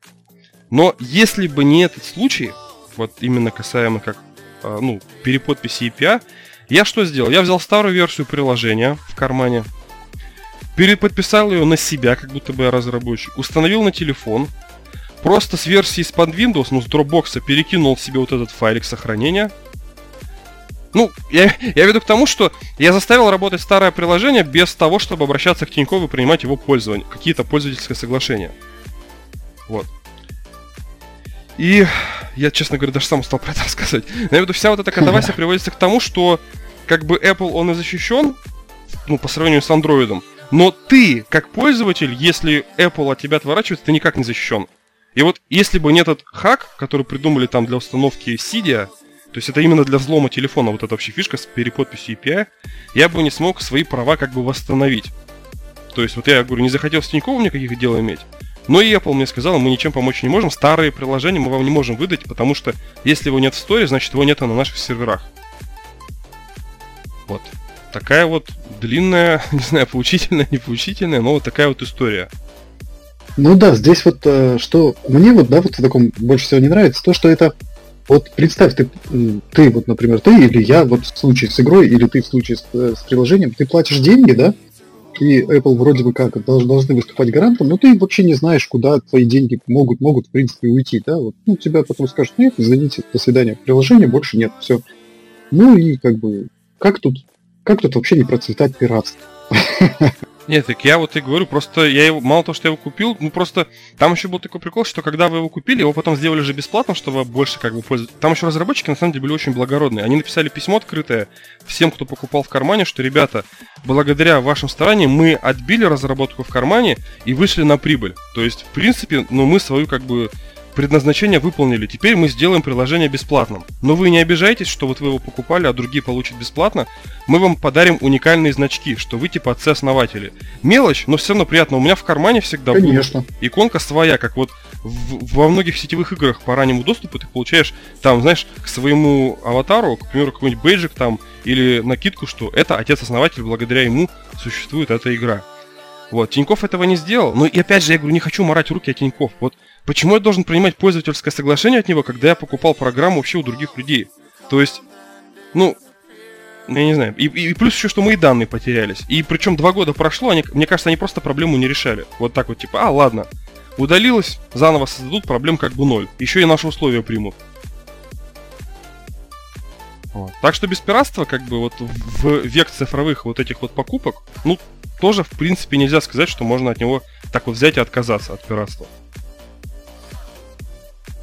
Но если бы не этот случай, вот именно касаемо как, а, ну, переподписи API, я что сделал? Я взял старую версию приложения в кармане, переподписал ее на себя, как будто бы я разработчик, установил на телефон, просто с версии из-под Windows, ну, с Dropbox перекинул себе вот этот файлик сохранения. Ну, я, я веду к тому, что я заставил работать старое приложение без того, чтобы обращаться к Тинькову и принимать его пользование, какие-то пользовательские соглашения. Вот. И я, честно говоря, даже сам устал про это рассказать. Но я веду, вся вот эта катавасия приводится к тому, что как бы Apple, он и защищен, ну, по сравнению с Android, но ты, как пользователь, если Apple от тебя отворачивается, ты никак не защищен. И вот если бы не этот хак, который придумали там для установки Cydia, то есть это именно для взлома телефона, вот эта вообще фишка с переподписью API, я бы не смог свои права как бы восстановить. То есть вот я говорю, не захотел с Тиньковым никаких дел иметь, но и Apple мне сказал, мы ничем помочь не можем, старые приложения мы вам не можем выдать, потому что если его нет в сторе, значит его нет на наших серверах. Вот. Такая вот длинная, не знаю, поучительная, не поучительная, но вот такая вот история. Ну да, здесь вот э, что мне вот, да, вот в таком больше всего не нравится, то, что это вот представь, ты, ты вот, например, ты или я, вот в случае с игрой, или ты в случае с, э, с приложением, ты платишь деньги, да, и Apple вроде бы как должны выступать гарантом, но ты вообще не знаешь, куда твои деньги могут, могут в принципе, уйти, да, вот, ну, тебя потом скажут, нет, извините, до свидания, приложения больше нет, все. Ну и как бы, как тут как тут вообще не процветать пиратство? Нет, так я вот и говорю, просто я его, мало того, что я его купил, ну просто там еще был такой прикол, что когда вы его купили, его потом сделали же бесплатно, чтобы больше как бы пользоваться. Там еще разработчики на самом деле были очень благородные. Они написали письмо открытое всем, кто покупал в кармане, что, ребята, благодаря вашим стараниям мы отбили разработку в кармане и вышли на прибыль. То есть, в принципе, ну мы свою как бы предназначение выполнили, теперь мы сделаем приложение бесплатным. Но вы не обижайтесь, что вот вы его покупали, а другие получат бесплатно. Мы вам подарим уникальные значки, что вы типа отцы-основатели. Мелочь, но все равно приятно. У меня в кармане всегда Конечно. Будет иконка своя, как вот в, во многих сетевых играх по раннему доступу ты получаешь там, знаешь, к своему аватару, к примеру, какой-нибудь бейджик там или накидку, что это отец-основатель, благодаря ему существует эта игра. Вот, Тиньков этого не сделал. Ну и опять же, я говорю, не хочу морать руки от Тиньков. Вот Почему я должен принимать пользовательское соглашение от него, когда я покупал программу вообще у других людей? То есть, ну, я не знаю. И, и плюс еще, что мои данные потерялись. И причем два года прошло, они, мне кажется, они просто проблему не решали. Вот так вот, типа, а, ладно, удалилось, заново создадут, проблем как бы ноль. Еще и наши условия примут. Вот. Так что без пиратства, как бы вот в век цифровых вот этих вот покупок, ну, тоже, в принципе, нельзя сказать, что можно от него так вот взять и отказаться от пиратства.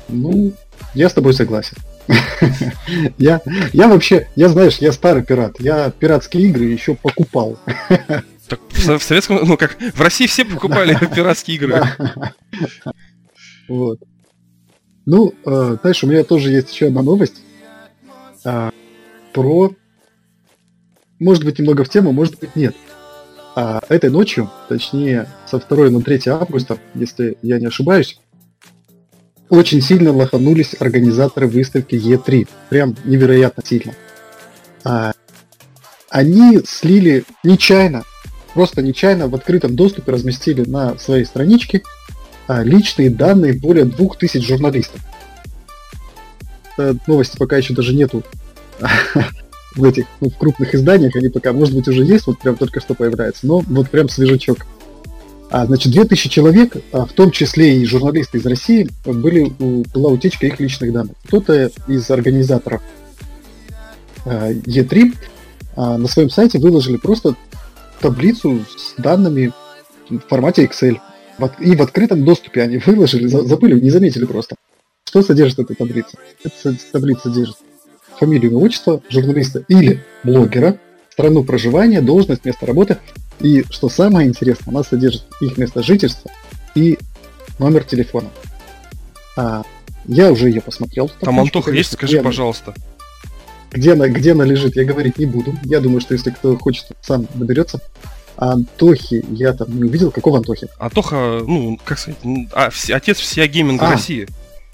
Ну, я с тобой согласен. Я, я вообще, я знаешь, я старый пират. Я пиратские игры еще покупал. Так в, советском, ну как, в России все покупали пиратские игры. Вот. Ну, э, знаешь, у меня тоже есть еще одна новость. а, про... Может быть, немного в тему, может быть, нет. А этой ночью, точнее, со 2 на 3 августа, если я не ошибаюсь, очень сильно лоханулись организаторы выставки E3. Прям невероятно сильно. А, они слили нечаянно, просто нечаянно в открытом доступе разместили на своей страничке а, личные данные более 2000 журналистов. Э, новости пока еще даже нету в этих ну, в крупных изданиях, они пока, может быть, уже есть, вот прям только что появляется, но вот прям свежачок. А, значит, 2000 человек, а, в том числе и журналисты из России, были, была утечка их личных данных. Кто-то из организаторов а, E3 а, на своем сайте выложили просто таблицу с данными в формате Excel. И в открытом доступе они выложили, забыли, не заметили просто. Что содержит эта таблица? Эта таблица содержит фамилию, имя, отчество журналиста или блогера, страну проживания, должность, место работы. И что самое интересное, она содержит их место жительства и номер телефона. А, я уже ее посмотрел. Там Антоха есть, скажи, пожалуйста. Где она, где она лежит, я говорить не буду. Я думаю, что если кто хочет, сам доберется. А Антохи я там не увидел. Какого Антохи? Антоха, ну, как сказать, а, отец всея гейминга а, России.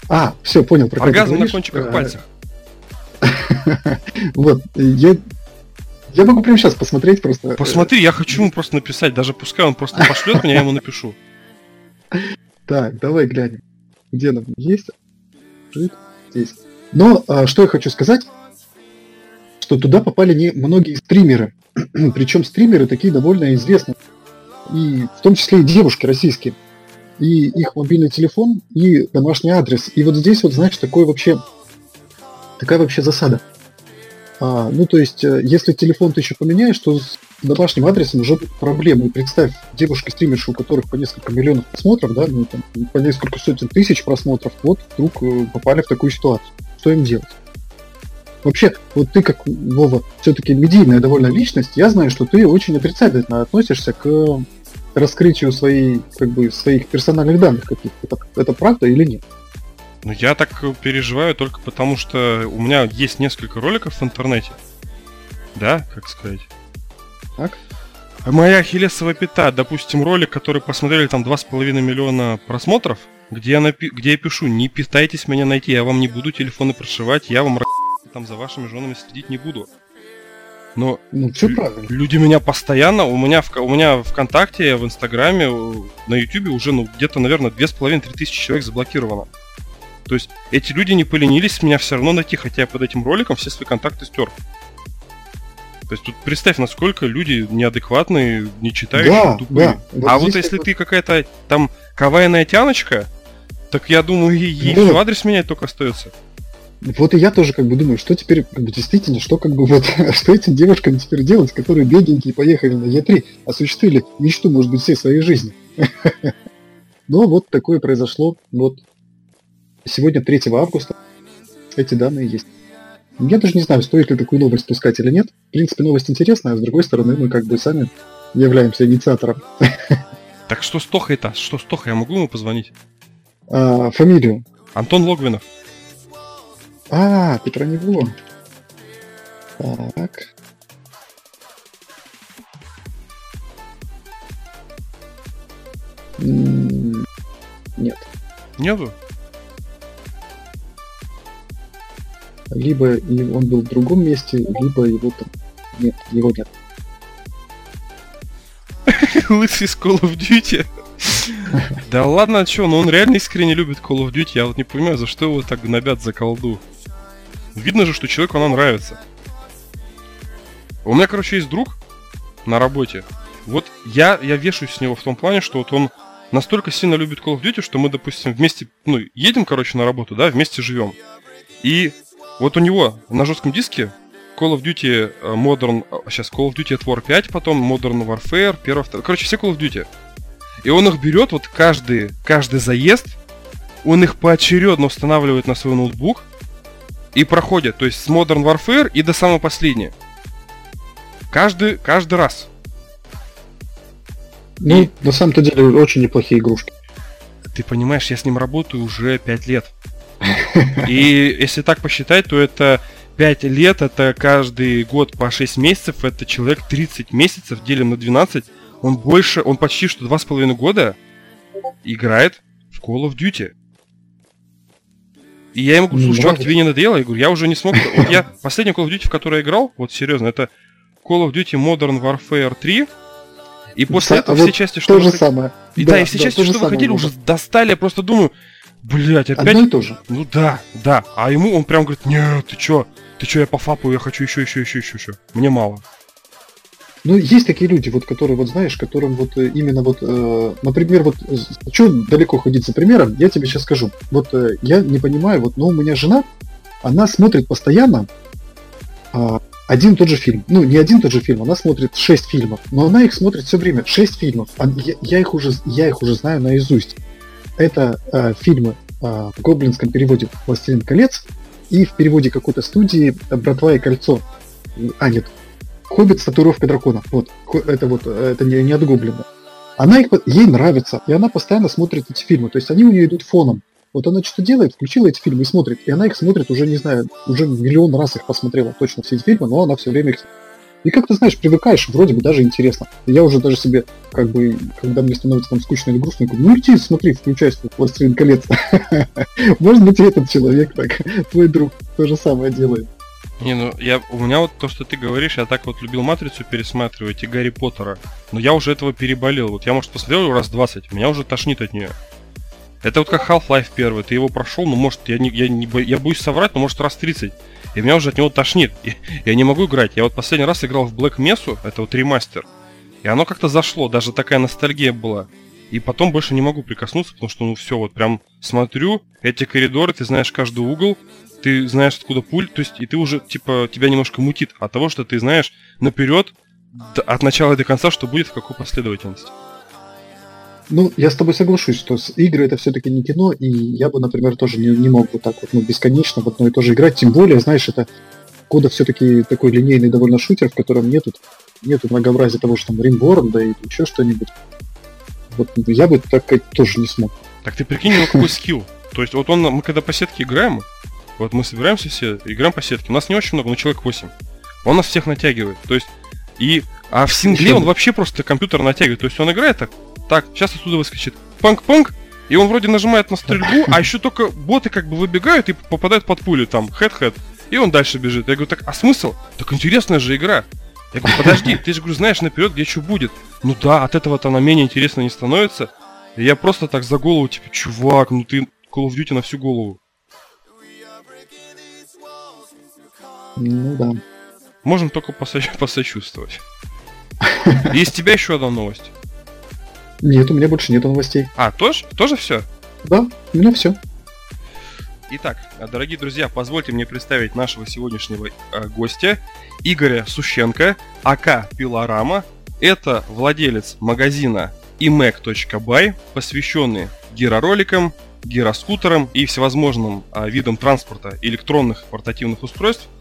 А, все, понял. Про Оргазм на кончиках а, пальцев. Вот, я я могу прямо сейчас посмотреть просто. Посмотри, я хочу ему просто написать, даже пускай он просто пошлет меня, я ему напишу. Так, давай глянем. Где нам есть? Здесь. Но а, что я хочу сказать, что туда попали не многие стримеры. Причем стримеры такие довольно известные. И в том числе и девушки российские. И их мобильный телефон, и домашний адрес. И вот здесь вот, знаешь, такой вообще такая вообще засада. А, ну, то есть, э, если телефон ты еще поменяешь, то с домашним адресом уже проблемы. Представь, девушка-стримерша, у которых по несколько миллионов просмотров, да, ну, там, по несколько сотен тысяч просмотров, вот вдруг э, попали в такую ситуацию. Что им делать? Вообще, вот ты как, Вова, все-таки медийная довольно личность, я знаю, что ты очень отрицательно относишься к раскрытию своей, как бы, своих персональных данных каких-то. Это, это правда или нет? Ну, я так переживаю только потому, что у меня есть несколько роликов в интернете. Да, как сказать? Так? Моя ахиллесова пята, допустим, ролик, который посмотрели там 2,5 миллиона просмотров, где я, напи- где я пишу, не пытайтесь меня найти, я вам не буду телефоны прошивать, я вам там за вашими женами следить не буду. Но ну, все правильно. люди меня постоянно, у меня, в, у меня ВКонтакте, в Инстаграме, на Ютубе уже ну, где-то, наверное, 2,5-3 тысячи человек заблокировано. То есть эти люди не поленились меня все равно найти, хотя я под этим роликом все свои контакты стер. То есть тут представь, насколько люди неадекватные, не читающие, да, тупые. Да. Вот а вот если это... ты какая-то там кавайная тяночка, так я думаю, ей ну, адрес менять только остается. Вот и я тоже как бы думаю, что теперь как бы действительно, что как бы вот, что этим девушкам теперь делать, которые бедненькие поехали на Е3, осуществили мечту, может быть, всей своей жизни. Но вот такое произошло, вот Сегодня 3 августа. Эти данные есть. Я даже не знаю, стоит ли такую новость пускать или нет. В принципе, новость интересная, а с другой стороны, мы как бы сами являемся инициатором. Так что с Тохой-то? Что с Тохой? Я могу ему позвонить? А, фамилию. Антон Логвинов. А, ты про него. Так. Нет. Нету? Либо и он был в другом месте, либо его там нет, его нет. Лысый с Call of Duty. Да ладно, что, ну он реально искренне любит Call of Duty, я вот не понимаю, за что его так гнобят за колду. Видно же, что человеку она нравится. У меня, короче, есть друг на работе. Вот я, я вешаюсь с него в том плане, что вот он настолько сильно любит Call of Duty, что мы, допустим, вместе, ну, едем, короче, на работу, да, вместе живем. И вот у него на жестком диске Call of Duty э, Modern... Сейчас, э, Call of Duty at War 5, потом Modern Warfare, 1, 2... Короче, все Call of Duty. И он их берет, вот каждый, каждый заезд, он их поочередно устанавливает на свой ноутбук и проходит. То есть с Modern Warfare и до самого последнего. Каждый, каждый раз. Ну, и... на самом-то деле, очень неплохие игрушки. Ты понимаешь, я с ним работаю уже 5 лет. И если так посчитать, то это 5 лет, это каждый год по 6 месяцев, это человек 30 месяцев, делим на 12, он больше, он почти что 2,5 года играет в Call of Duty. И я ему говорю, слушай, чувак, тебе не надоело? Я говорю, я уже не смог. Вот я последний Call of Duty, в который я играл, вот серьезно, это Call of Duty Modern Warfare 3. И после этого все части, что... То же самое. И да, и все части, что выходили, уже достали, я просто думаю, блять, опять... Одно и то же. Ну да, да. А ему он прям говорит, нет, ты чё, ты чё, я по фапу, я хочу еще, еще, еще, еще, еще. Мне мало. Ну, есть такие люди, вот, которые, вот знаешь, которым вот э, именно вот, э, например, вот, что далеко ходить за примером, я тебе сейчас скажу. Вот э, я не понимаю, вот, но у меня жена, она смотрит постоянно э, один и тот же фильм. Ну, не один и тот же фильм, она смотрит шесть фильмов, но она их смотрит все время, шесть фильмов. А я, я, их уже, я их уже знаю наизусть. Это э, фильмы э, в гоблинском переводе «Властелин колец» и в переводе какой-то студии «Братва и кольцо». А, нет, Хоббит с татуировкой дракона. Вот, это вот, это не, не от Гоблина. Она их, ей нравится, и она постоянно смотрит эти фильмы. То есть они у нее идут фоном. Вот она что-то делает, включила эти фильмы и смотрит. И она их смотрит уже, не знаю, уже миллион раз их посмотрела точно все эти фильмы, но она все время их и как ты знаешь, привыкаешь, вроде бы даже интересно. Я уже даже себе, как бы, когда мне становится там скучно или грустно, говорю, ну иди, смотри, включайся «Властелин колец». Может быть, и этот человек так, твой друг, то же самое делает. Не, ну я у меня вот то, что ты говоришь, я так вот любил матрицу пересматривать и Гарри Поттера. Но я уже этого переболел. Вот я, может, посмотрел раз 20, меня уже тошнит от нее. Это вот как Half-Life первый, ты его прошел, ну может, я не, я не я боюсь соврать, но может раз 30. И меня уже от него тошнит. И, я не могу играть. Я вот последний раз играл в Black Mesa, это вот ремастер. И оно как-то зашло, даже такая ностальгия была. И потом больше не могу прикоснуться, потому что, ну, все, вот прям смотрю, эти коридоры, ты знаешь каждый угол, ты знаешь, откуда пуль, то есть, и ты уже, типа, тебя немножко мутит от того, что ты знаешь наперед, от начала до конца, что будет в какой последовательности. Ну, я с тобой соглашусь, что игры это все-таки не кино, и я бы, например, тоже не, не мог вот так вот ну, бесконечно в одно и то же играть. Тем более, знаешь, это кода все-таки такой линейный довольно шутер, в котором нету, нету многообразия того, что там RimWorld, да и еще что-нибудь. Вот я бы так тоже не смог. Так ты прикинь, у какой skill. То есть вот он, мы когда по сетке играем, вот мы собираемся все, играем по сетке. У нас не очень много, но человек 8. Он нас всех натягивает. То есть, и... А в сингле он вообще просто компьютер натягивает. То есть он играет так, так, сейчас отсюда выскочит панк-панк, и он вроде нажимает на стрельбу, а еще только боты как бы выбегают и попадают под пулю, там, хэт-хэт, и он дальше бежит. Я говорю, так, а смысл? Так интересная же игра. Я говорю, подожди, ты же, говорю, знаешь наперед, где что будет. Ну да, от этого-то она менее интересно не становится. И я просто так за голову, типа, чувак, ну ты Call of Duty на всю голову. Ну да. Можно только посо- посочувствовать. Есть тебя еще одна новость. Нет, у меня больше нет новостей. А, тоже? Тоже все? Да, у меня все. Итак, дорогие друзья, позвольте мне представить нашего сегодняшнего э, гостя Игоря Сущенко, АК Пилорама. Это владелец магазина imac.by, посвященный гиророликам, гироскутерам и всевозможным э, видам транспорта электронных портативных устройств –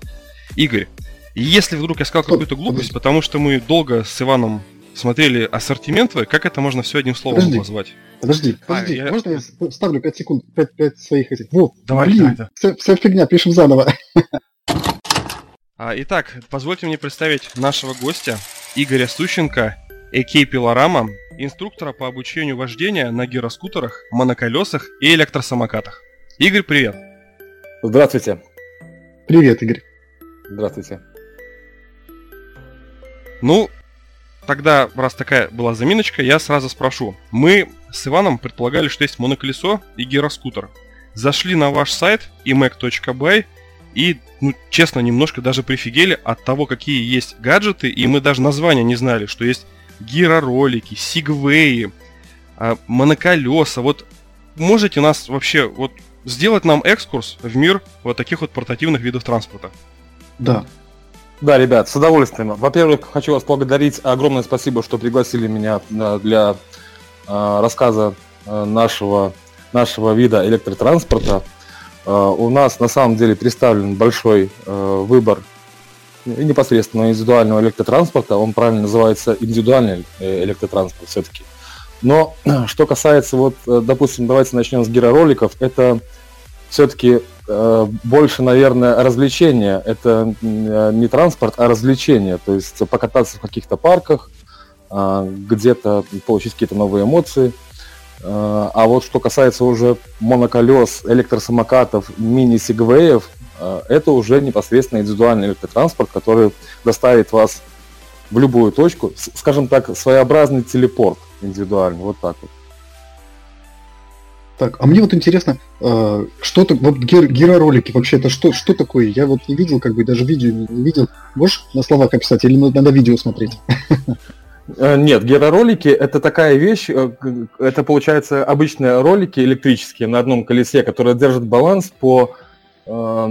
Игорь, если вдруг я сказал какую-то глупость, потому что мы долго с Иваном смотрели ассортимент твой, как это можно все одним словом подожди, назвать? Подожди, а, подожди, а, можно я... я ставлю 5 секунд, 5, 5 своих этих? Вот, давай, блин, давай, да. вся, вся фигня, пишем заново. А, итак, позвольте мне представить нашего гостя, Игоря Сущенко, а.к. Пилорама, инструктора по обучению вождения на гироскутерах, моноколесах и электросамокатах. Игорь, привет! Здравствуйте! Привет, Игорь! Здравствуйте. Ну, тогда, раз такая была заминочка, я сразу спрошу. Мы с Иваном предполагали, что есть моноколесо и гироскутер. Зашли на ваш сайт emac.by и, ну, честно, немножко даже прифигели от того, какие есть гаджеты, и мы даже названия не знали, что есть гироролики, сигвеи, а, моноколеса. Вот можете нас вообще вот сделать нам экскурс в мир вот таких вот портативных видов транспорта? Да. Да, ребят, с удовольствием. Во-первых, хочу вас поблагодарить. Огромное спасибо, что пригласили меня для э, рассказа э, нашего, нашего вида электротранспорта. Э, у нас на самом деле представлен большой выбор непосредственно индивидуального электротранспорта. Он правильно называется индивидуальный электротранспорт все-таки. Но что касается, вот, допустим, давайте начнем с гиророликов. Это все-таки э, больше, наверное, развлечение. Это не транспорт, а развлечение. То есть покататься в каких-то парках, где-то получить какие-то новые эмоции. А вот что касается уже моноколес, электросамокатов, мини-сегвеев, это уже непосредственно индивидуальный электротранспорт, который доставит вас в любую точку, скажем так, своеобразный телепорт индивидуальный, вот так вот. Так, а мне вот интересно, э, что то вот гир, гироролики вообще это что, что такое? Я вот не видел, как бы даже видео не, видел. Можешь на словах описать или надо видео смотреть? Э, нет, гироролики это такая вещь, э, это получается обычные ролики электрические на одном колесе, которые держат баланс по то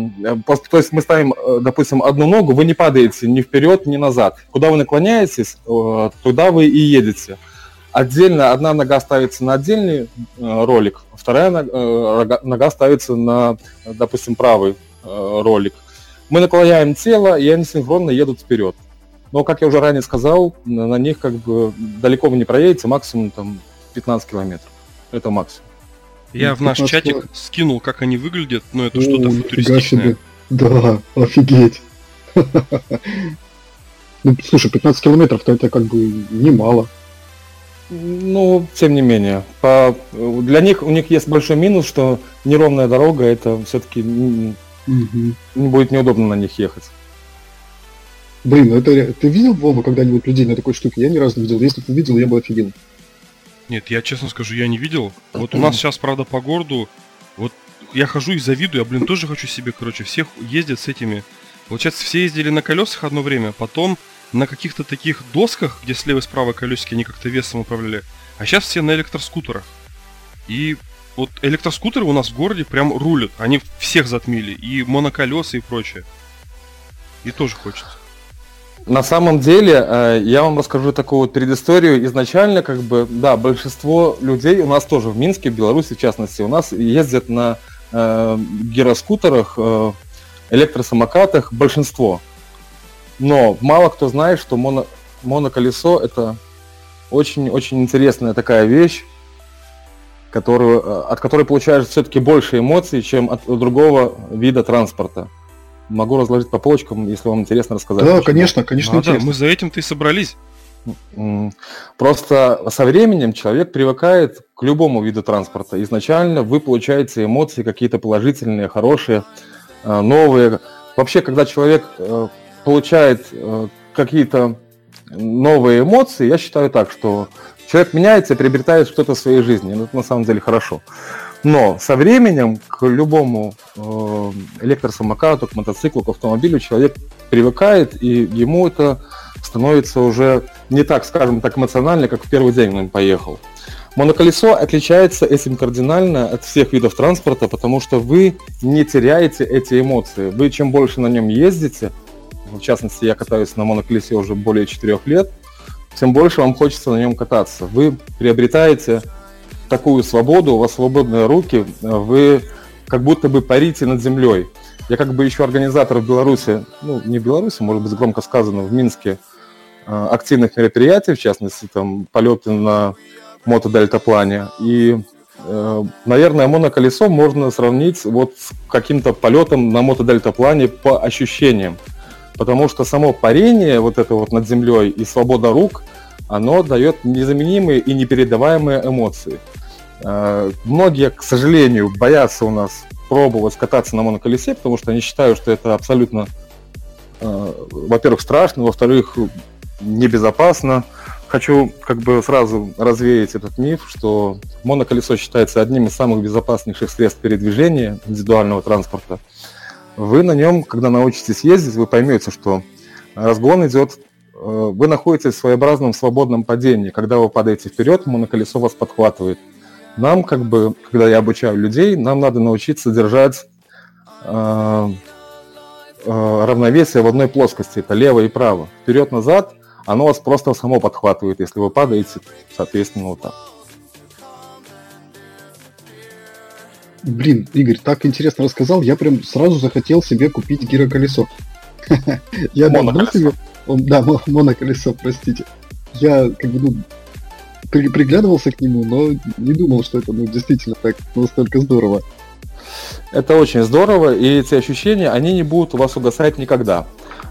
есть мы ставим, допустим, одну ногу, вы не падаете ни вперед, ни назад. Куда вы наклоняетесь, туда вы и едете. Отдельно одна нога ставится на отдельный ролик, вторая нога, нога ставится на, допустим, правый ролик. Мы наклоняем тело, и они синхронно едут вперед. Но, как я уже ранее сказал, на них как бы далеко вы не проедете, максимум там 15 километров. Это максимум. Я в наш чатик скинул, как они выглядят, но это что-то футуристичное. Да, офигеть. Ну, слушай, 15 километров-то это как бы немало. Ну, тем не менее. По... Для них, у них есть большой минус, что неровная дорога, это все-таки угу. будет неудобно на них ехать. Блин, ну это ты видел, Вова, когда-нибудь людей на такой штуке? Я ни разу не видел. Если бы ты видел, я бы офигел. Нет, я честно скажу, я не видел. Вот у нас сейчас, правда, по городу, вот я хожу и завидую, я, блин, тоже хочу себе, короче, всех ездят с этими. Получается, все ездили на колесах одно время, потом на каких-то таких досках, где слева и справа колесики, они как-то весом управляли. А сейчас все на электроскутерах. И вот электроскутеры у нас в городе прям рулят. Они всех затмили. И моноколеса, и прочее. И тоже хочется. На самом деле, э, я вам расскажу такую вот предысторию. Изначально, как бы, да, большинство людей у нас тоже в Минске, в Беларуси в частности, у нас ездят на э, гироскутерах, э, электросамокатах большинство. Но мало кто знает, что моно, моноколесо это очень-очень интересная такая вещь, которую, э, от которой получаешь все-таки больше эмоций, чем от другого вида транспорта могу разложить по полочкам, если вам интересно рассказать. Да, конечно, конечно, Надо, интересно. мы за этим-то и собрались. Просто со временем человек привыкает к любому виду транспорта. Изначально вы получаете эмоции какие-то положительные, хорошие, э, новые. Вообще, когда человек э, получает э, какие-то новые эмоции, я считаю так, что человек меняется и приобретает что-то в своей жизни. Это на самом деле хорошо. Но со временем к любому э, электросамокату, к мотоциклу, к автомобилю человек привыкает, и ему это становится уже не так, скажем так, эмоционально, как в первый день он поехал. Моноколесо отличается этим кардинально от всех видов транспорта, потому что вы не теряете эти эмоции. Вы чем больше на нем ездите, в частности, я катаюсь на моноколесе уже более 4 лет, тем больше вам хочется на нем кататься. Вы приобретаете такую свободу, у вас свободные руки, вы как будто бы парите над землей. Я как бы еще организатор в Беларуси, ну, не в Беларуси, может быть, громко сказано, в Минске, э, активных мероприятий, в частности, там, полеты на мотодельтаплане. И, э, наверное, моноколесо можно сравнить вот с каким-то полетом на мотодельтаплане по ощущениям. Потому что само парение вот это вот над землей и свобода рук, оно дает незаменимые и непередаваемые эмоции. Э, многие, к сожалению, боятся у нас пробовать кататься на моноколесе, потому что они считают, что это абсолютно, э, во-первых, страшно, во-вторых, небезопасно. Хочу как бы сразу развеять этот миф, что моноколесо считается одним из самых безопаснейших средств передвижения индивидуального транспорта. Вы на нем, когда научитесь ездить, вы поймете, что разгон идет, э, вы находитесь в своеобразном свободном падении. Когда вы падаете вперед, моноколесо вас подхватывает – нам, как бы, когда я обучаю людей, нам надо научиться держать э, э, равновесие в одной плоскости, это лево и право. Вперед-назад оно вас просто само подхватывает, если вы падаете, соответственно, вот так. Блин, Игорь, так интересно рассказал, я прям сразу захотел себе купить гироколесо. Я давно себе... Да, моноколесо, простите. Я как бы, ну, при, приглядывался к нему, но не думал, что это ну, действительно так настолько здорово. Это очень здорово, и эти ощущения, они не будут у вас угасать никогда.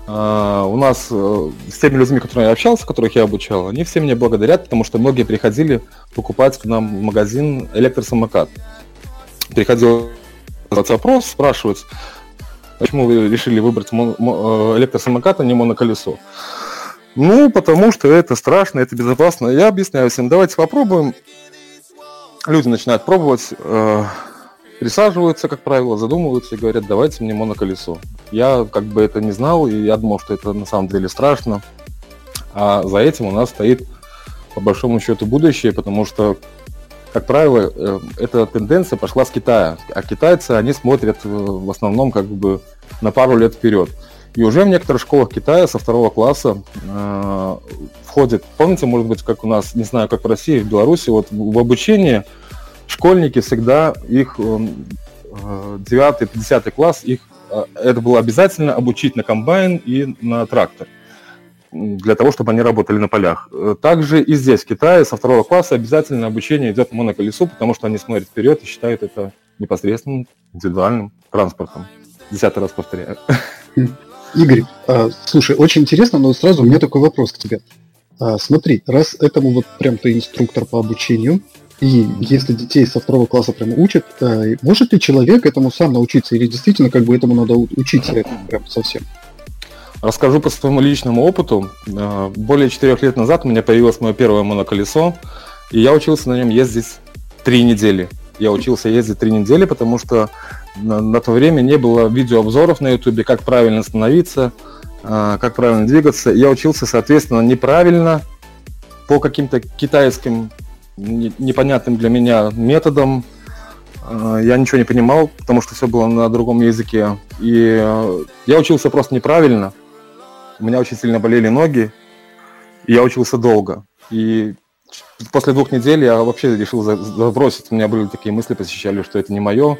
Uh, у нас uh, с теми людьми, которыми я общался, которых я обучал, они все мне благодарят, потому что многие приходили покупать к нам в магазин электросамокат. Приходил запрос, спрашивать, почему вы решили выбрать мон- э, электросамокат, а не моноколесо. Ну, потому что это страшно, это безопасно. Я объясняю всем, давайте попробуем. Люди начинают пробовать, э, присаживаются, как правило, задумываются и говорят, давайте мне моноколесо. Я как бы это не знал, и я думал, что это на самом деле страшно. А за этим у нас стоит, по большому счету, будущее, потому что, как правило, э, эта тенденция пошла с Китая. А китайцы, они смотрят э, в основном как бы на пару лет вперед. И уже в некоторых школах Китая со второго класса э, входит, помните, может быть, как у нас, не знаю, как в России, в Беларуси, вот в обучении школьники всегда их э, э, девятый, десятый класс, их э, это было обязательно обучить на комбайн и на трактор для того, чтобы они работали на полях. Также и здесь, в Китае, со второго класса обязательно обучение идет моноколесу, потому что они смотрят вперед и считают это непосредственно индивидуальным транспортом. Десятый раз повторяю. Игорь, а, слушай, очень интересно, но сразу у меня такой вопрос к тебе. А, смотри, раз этому вот прям ты инструктор по обучению, и если детей со второго класса прямо учат, а, может ли человек этому сам научиться, или действительно как бы этому надо учиться этому прям совсем? Расскажу по своему личному опыту. А, более четырех лет назад у меня появилось мое первое моноколесо, и я учился на нем ездить три недели. Я учился ездить три недели, потому что на, на то время не было видеообзоров на ютубе, как правильно становиться, э, как правильно двигаться. Я учился, соответственно, неправильно, по каким-то китайским не, непонятным для меня методам. Э, я ничего не понимал, потому что все было на другом языке. И я учился просто неправильно. У меня очень сильно болели ноги, и я учился долго. И после двух недель я вообще решил забросить. У меня были такие мысли, посещали, что это не мое,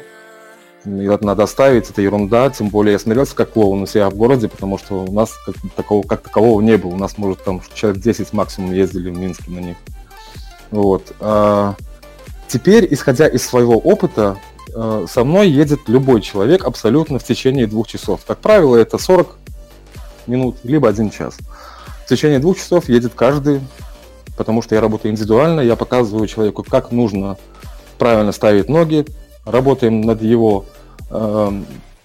это надо оставить, это ерунда, тем более я смотрелся как клоун у себя в городе, потому что у нас как, такого, как такового не было. У нас, может, там человек 10 максимум ездили в Минске на них. Вот. А, теперь, исходя из своего опыта, а, со мной едет любой человек абсолютно в течение двух часов. Как правило, это 40 минут, либо один час. В течение двух часов едет каждый, потому что я работаю индивидуально, я показываю человеку, как нужно правильно ставить ноги, работаем над его э,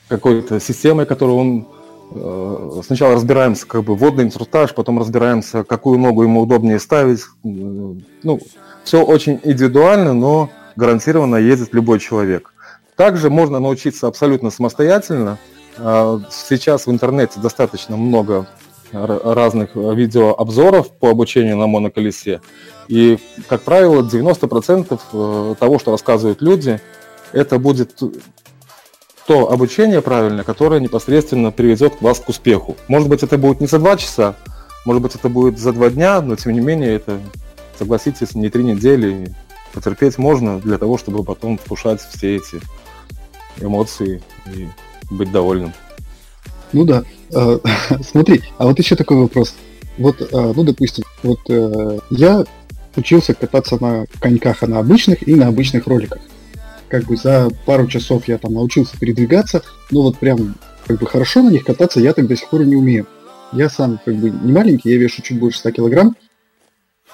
какой-то системой, которую он э, сначала разбираемся, как бы водный инструктаж, потом разбираемся, какую ногу ему удобнее ставить. Ну, все очень индивидуально, но гарантированно ездит любой человек. Также можно научиться абсолютно самостоятельно. Э, сейчас в интернете достаточно много разных видеообзоров по обучению на моноколесе. И, как правило, 90% э, того, что рассказывают люди, это будет то обучение правильное, которое непосредственно приведет вас к успеху. Может быть, это будет не за два часа, может быть, это будет за два дня, но тем не менее, это, согласитесь, не три недели. Потерпеть можно для того, чтобы потом вкушать все эти эмоции и быть довольным. Ну да. А, смотри, а вот еще такой вопрос. Вот, а, ну, допустим, вот э, я учился кататься на коньках, а на обычных и на обычных роликах как бы за пару часов я там научился передвигаться, но вот прям как бы хорошо на них кататься я так до сих пор не умею. Я сам как бы не маленький, я вешу чуть больше 100 килограмм,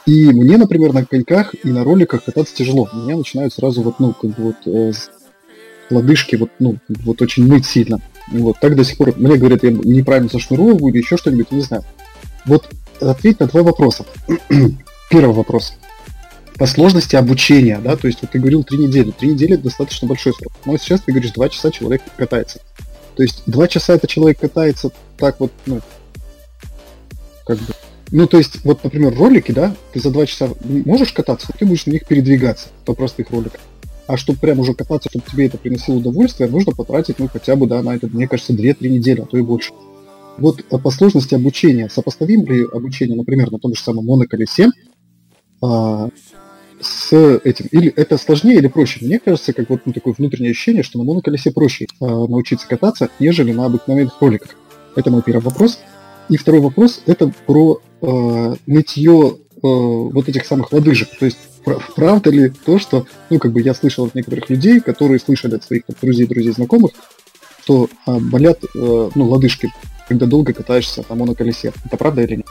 и мне, например, на коньках и на роликах кататься тяжело. Меня начинают сразу вот, ну, как бы вот э, лодыжки вот, ну, вот очень ныть сильно. Вот так до сих пор. Мне говорят, я неправильно зашнуровываю или еще что-нибудь, не знаю. Вот ответь на два вопроса. Первый вопрос по сложности обучения, да, то есть вот ты говорил три недели, три недели достаточно большой срок, но сейчас ты говоришь два часа человек катается. То есть два часа это человек катается так вот, ну, как бы, ну, то есть, вот, например, ролики, да, ты за два часа можешь кататься, ты будешь на них передвигаться по простых роликах. А чтобы прям уже кататься, чтобы тебе это приносило удовольствие, нужно потратить, ну, хотя бы, да, на это, мне кажется, 2-3 недели, а то и больше. Вот по сложности обучения, сопоставим ли обучение, например, на том же самом моноколесе, а, с этим. Или это сложнее или проще? Мне кажется, как вот ну, такое внутреннее ощущение, что на моноколесе проще э, научиться кататься, нежели на обыкновенных роликах. Это мой первый вопрос. И второй вопрос это про э, нытье э, вот этих самых лодыжек. То есть правда ли то, что, ну, как бы я слышал от некоторых людей, которые слышали от своих друзей, друзей, знакомых, что а, болят, а, ну, лодыжки, когда долго катаешься там на колесе. Это правда или нет?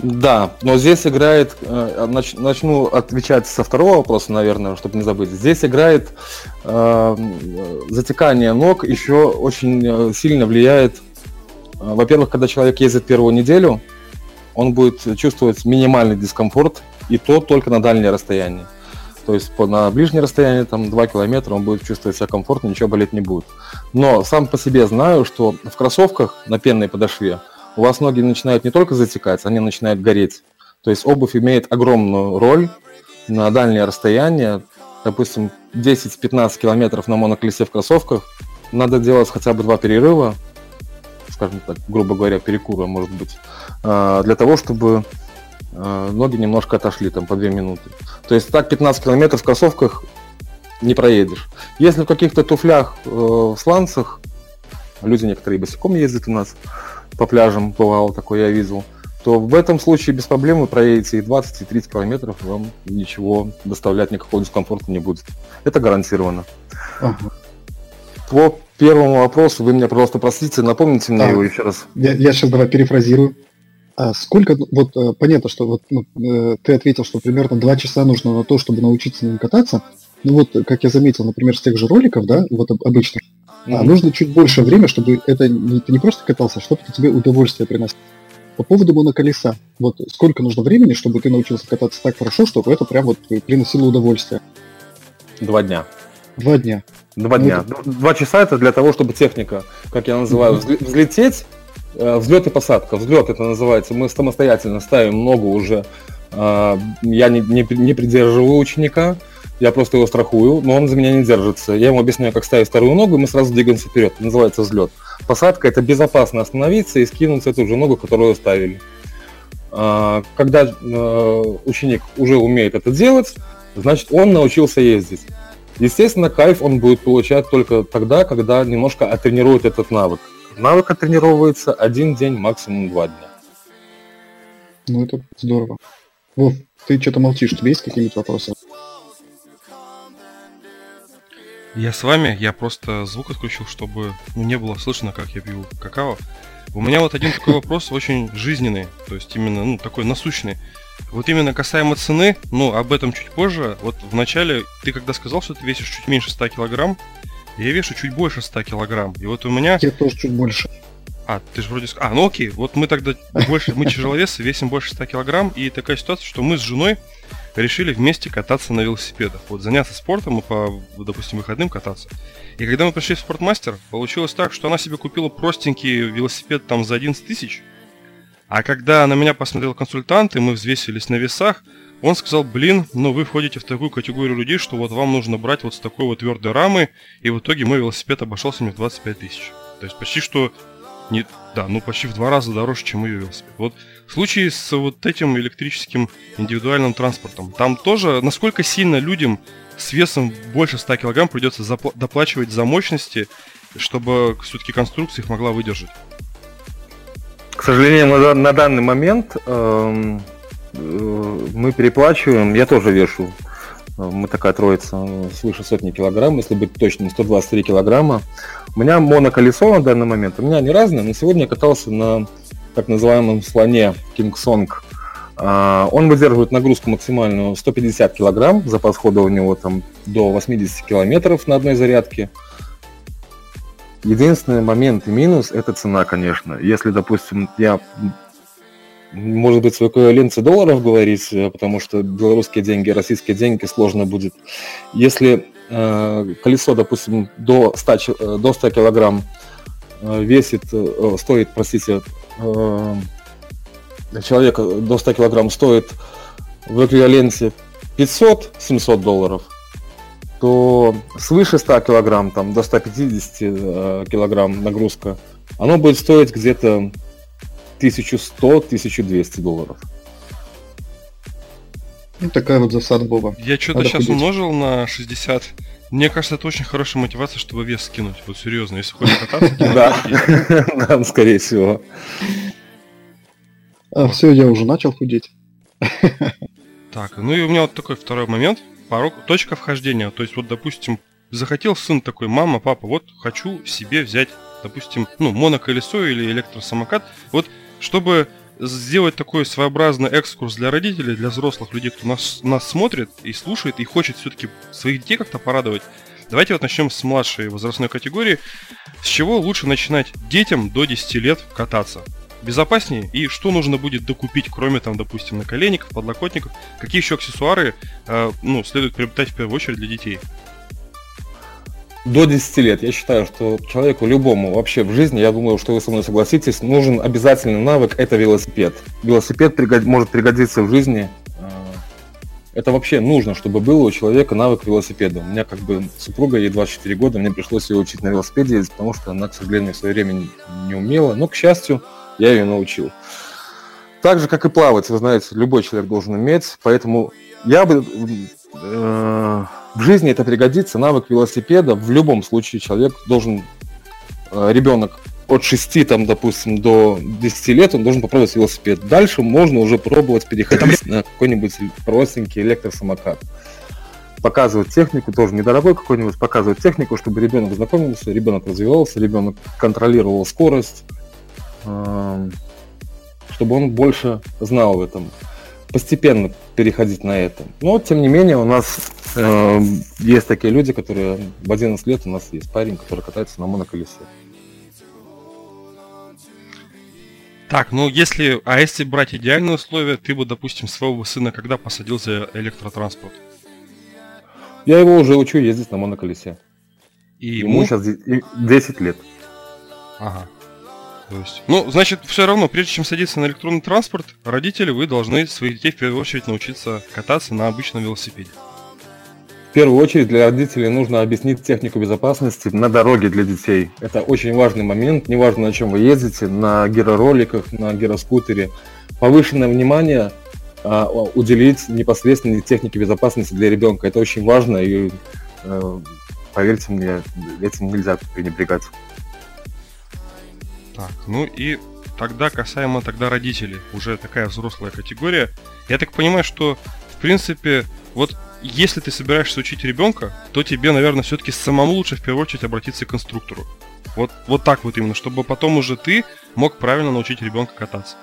Да, но здесь играет, э, нач, начну отвечать со второго вопроса, наверное, чтобы не забыть. Здесь играет э, затекание ног, еще очень э, сильно влияет, э, во-первых, когда человек ездит первую неделю, он будет чувствовать минимальный дискомфорт, и то только на дальнее расстояние. То есть по, на ближнее расстояние, там 2 километра, он будет чувствовать себя комфортно, ничего болеть не будет. Но сам по себе знаю, что в кроссовках на пенной подошве у вас ноги начинают не только затекать, они начинают гореть. То есть обувь имеет огромную роль на дальнее расстояние. Допустим, 10-15 километров на моноколесе в кроссовках надо делать хотя бы два перерыва, скажем так, грубо говоря, перекура, может быть, а, для того, чтобы ноги немножко отошли там по 2 минуты. То есть так 15 километров в кроссовках не проедешь. Если в каких-то туфлях э, в сланцах, люди некоторые босиком ездят у нас по пляжам, бывало такое я видел, то в этом случае без проблем вы проедете и 20, и 30 километров, вам ничего доставлять никакого дискомфорта не будет. Это гарантированно. Ага. По первому вопросу, вы меня, пожалуйста, простите, напомните мне а, его еще раз. Я, я сейчас давай перефразирую. А сколько, вот э, понятно, что вот ну, э, ты ответил, что примерно два часа нужно на то, чтобы научиться на нем кататься. Ну вот, как я заметил, например, с тех же роликов, да, вот обычно, mm-hmm. а нужно чуть больше времени, чтобы это не, ты не просто катался, а чтобы это тебе удовольствие приносило. По поводу моноколеса, вот сколько нужно времени, чтобы ты научился кататься так хорошо, чтобы это прям вот приносило удовольствие? Два дня. Два дня. Два ну, дня. Это... Два часа это для того, чтобы техника, как я называю, взлететь взлет и посадка. Взлет это называется. Мы самостоятельно ставим ногу уже. Э, я не, не, не придерживаю ученика, я просто его страхую, но он за меня не держится. Я ему объясняю, как ставить вторую ногу, и мы сразу двигаемся вперед. Это называется взлет. Посадка это безопасно остановиться и скинуть эту же ногу, которую ставили. Э, когда ученик уже умеет это делать, значит он научился ездить. Естественно, кайф он будет получать только тогда, когда немножко оттренирует этот навык. Навык оттренировывается один день, максимум два дня. Ну, это здорово. Вов, ты что-то молчишь, у тебя есть какие-нибудь вопросы? Я с вами, я просто звук отключил, чтобы ну, не было слышно, как я пью какао. У меня вот один такой вопрос очень жизненный, то есть именно ну, такой насущный. Вот именно касаемо цены, ну, об этом чуть позже. Вот вначале ты когда сказал, что ты весишь чуть меньше 100 килограмм, я вешу чуть больше 100 килограмм. И вот у меня... Я тоже чуть больше. А, ты же вроде... А, ну окей, вот мы тогда больше, мы тяжеловесы, весим больше 100 килограмм, и такая ситуация, что мы с женой решили вместе кататься на велосипедах. Вот заняться спортом и по, допустим, выходным кататься. И когда мы пришли в спортмастер, получилось так, что она себе купила простенький велосипед там за 11 тысяч, а когда на меня посмотрел консультант, и мы взвесились на весах, он сказал, блин, ну вы входите в такую категорию людей, что вот вам нужно брать вот с такой вот твердой рамы, и в итоге мой велосипед обошелся мне в 25 тысяч. То есть почти что, не, да, ну почти в два раза дороже, чем ее велосипед. Вот в случае с вот этим электрическим индивидуальным транспортом, там тоже, насколько сильно людям с весом больше 100 килограмм придется запла- доплачивать за мощности, чтобы все-таки конструкция их могла выдержать? К сожалению, на, данный момент эм, мы переплачиваем, я тоже вешу. Мы такая троица, свыше сотни килограмм, если быть точным, 123 килограмма. У меня моноколесо на данный момент, у меня не разное, но сегодня я катался на так называемом слоне King Song. А, он выдерживает нагрузку максимальную 150 килограмм, запас хода у него там до 80 километров на одной зарядке. Единственный момент и минус – это цена, конечно. Если, допустим, я может быть, в эквиваленте долларов говорить, э, потому что белорусские деньги, российские деньги сложно будет. Если э, колесо, допустим, до 100, э, до 100 килограмм э, весит, э, стоит, простите, э, человека до 100 килограмм стоит в эквиваленте 500-700 долларов, то свыше 100 килограмм, там, до 150 э, килограмм нагрузка, оно будет стоить где-то 1100-1200 долларов. Ну, такая вот засада Боба. Я что-то сейчас худеть. умножил на 60. Мне кажется, это очень хорошая мотивация, чтобы вес скинуть. Вот серьезно, если хочешь кататься, Да, скорее всего. А, все, я уже начал худеть. Так, ну и у меня вот такой второй момент. Порог, точка вхождения. То есть вот, допустим, захотел сын такой, мама, папа, вот хочу себе взять, допустим, ну, моноколесо или электросамокат. Вот, чтобы сделать такой своеобразный экскурс для родителей, для взрослых людей, кто нас, нас смотрит и слушает, и хочет все-таки своих детей как-то порадовать. Давайте вот начнем с младшей возрастной категории. С чего лучше начинать детям до 10 лет кататься? безопаснее и что нужно будет докупить, кроме там, допустим, наколенников, подлокотников, какие еще аксессуары э, ну, следует приобретать в первую очередь для детей? До 10 лет я считаю, что человеку любому вообще в жизни, я думаю, что вы со мной согласитесь, нужен обязательный навык – это велосипед. Велосипед пригод... может пригодиться в жизни. Э, это вообще нужно, чтобы был у человека навык велосипеда. У меня как бы супруга, ей 24 года, мне пришлось ее учить на велосипеде ездить, потому что она, к сожалению, в свое время не умела. Но, к счастью, я ее научил. Так же, как и плавать, вы знаете, любой человек должен уметь, поэтому я бы э, в жизни это пригодится, навык велосипеда, в любом случае человек должен, э, ребенок от 6, там, допустим, до 10 лет, он должен попробовать велосипед. Дальше можно уже пробовать переходить на какой-нибудь простенький электросамокат. Показывать технику, тоже недорогой какой-нибудь, показывать технику, чтобы ребенок знакомился, ребенок развивался, ребенок контролировал скорость, Эм, чтобы он больше знал в этом. Постепенно переходить на это. Но, тем не менее, у нас э, есть такие люди, которые в 11 лет у нас есть парень, который катается на моноколесе. Так, ну если, а если брать идеальные условия, ты бы, допустим, своего сына когда посадил за электротранспорт? Я его уже учу ездить на моноколесе. И ему, ему сейчас 10 лет. Ага. Есть, ну, значит, все равно, прежде чем садиться на электронный транспорт, родители, вы должны своих детей в первую очередь научиться кататься на обычном велосипеде. В первую очередь для родителей нужно объяснить технику безопасности на дороге для детей. Это очень важный момент, неважно на чем вы ездите, на гиророликах, на гироскутере. Повышенное внимание а, уделить непосредственно технике безопасности для ребенка. Это очень важно и, э, поверьте мне, этим нельзя пренебрегать. Так, ну и тогда касаемо тогда родителей, уже такая взрослая категория. Я так понимаю, что в принципе, вот если ты собираешься учить ребенка, то тебе, наверное, все-таки самому лучше в первую очередь обратиться к инструктору. Вот, вот так вот именно, чтобы потом уже ты мог правильно научить ребенка кататься.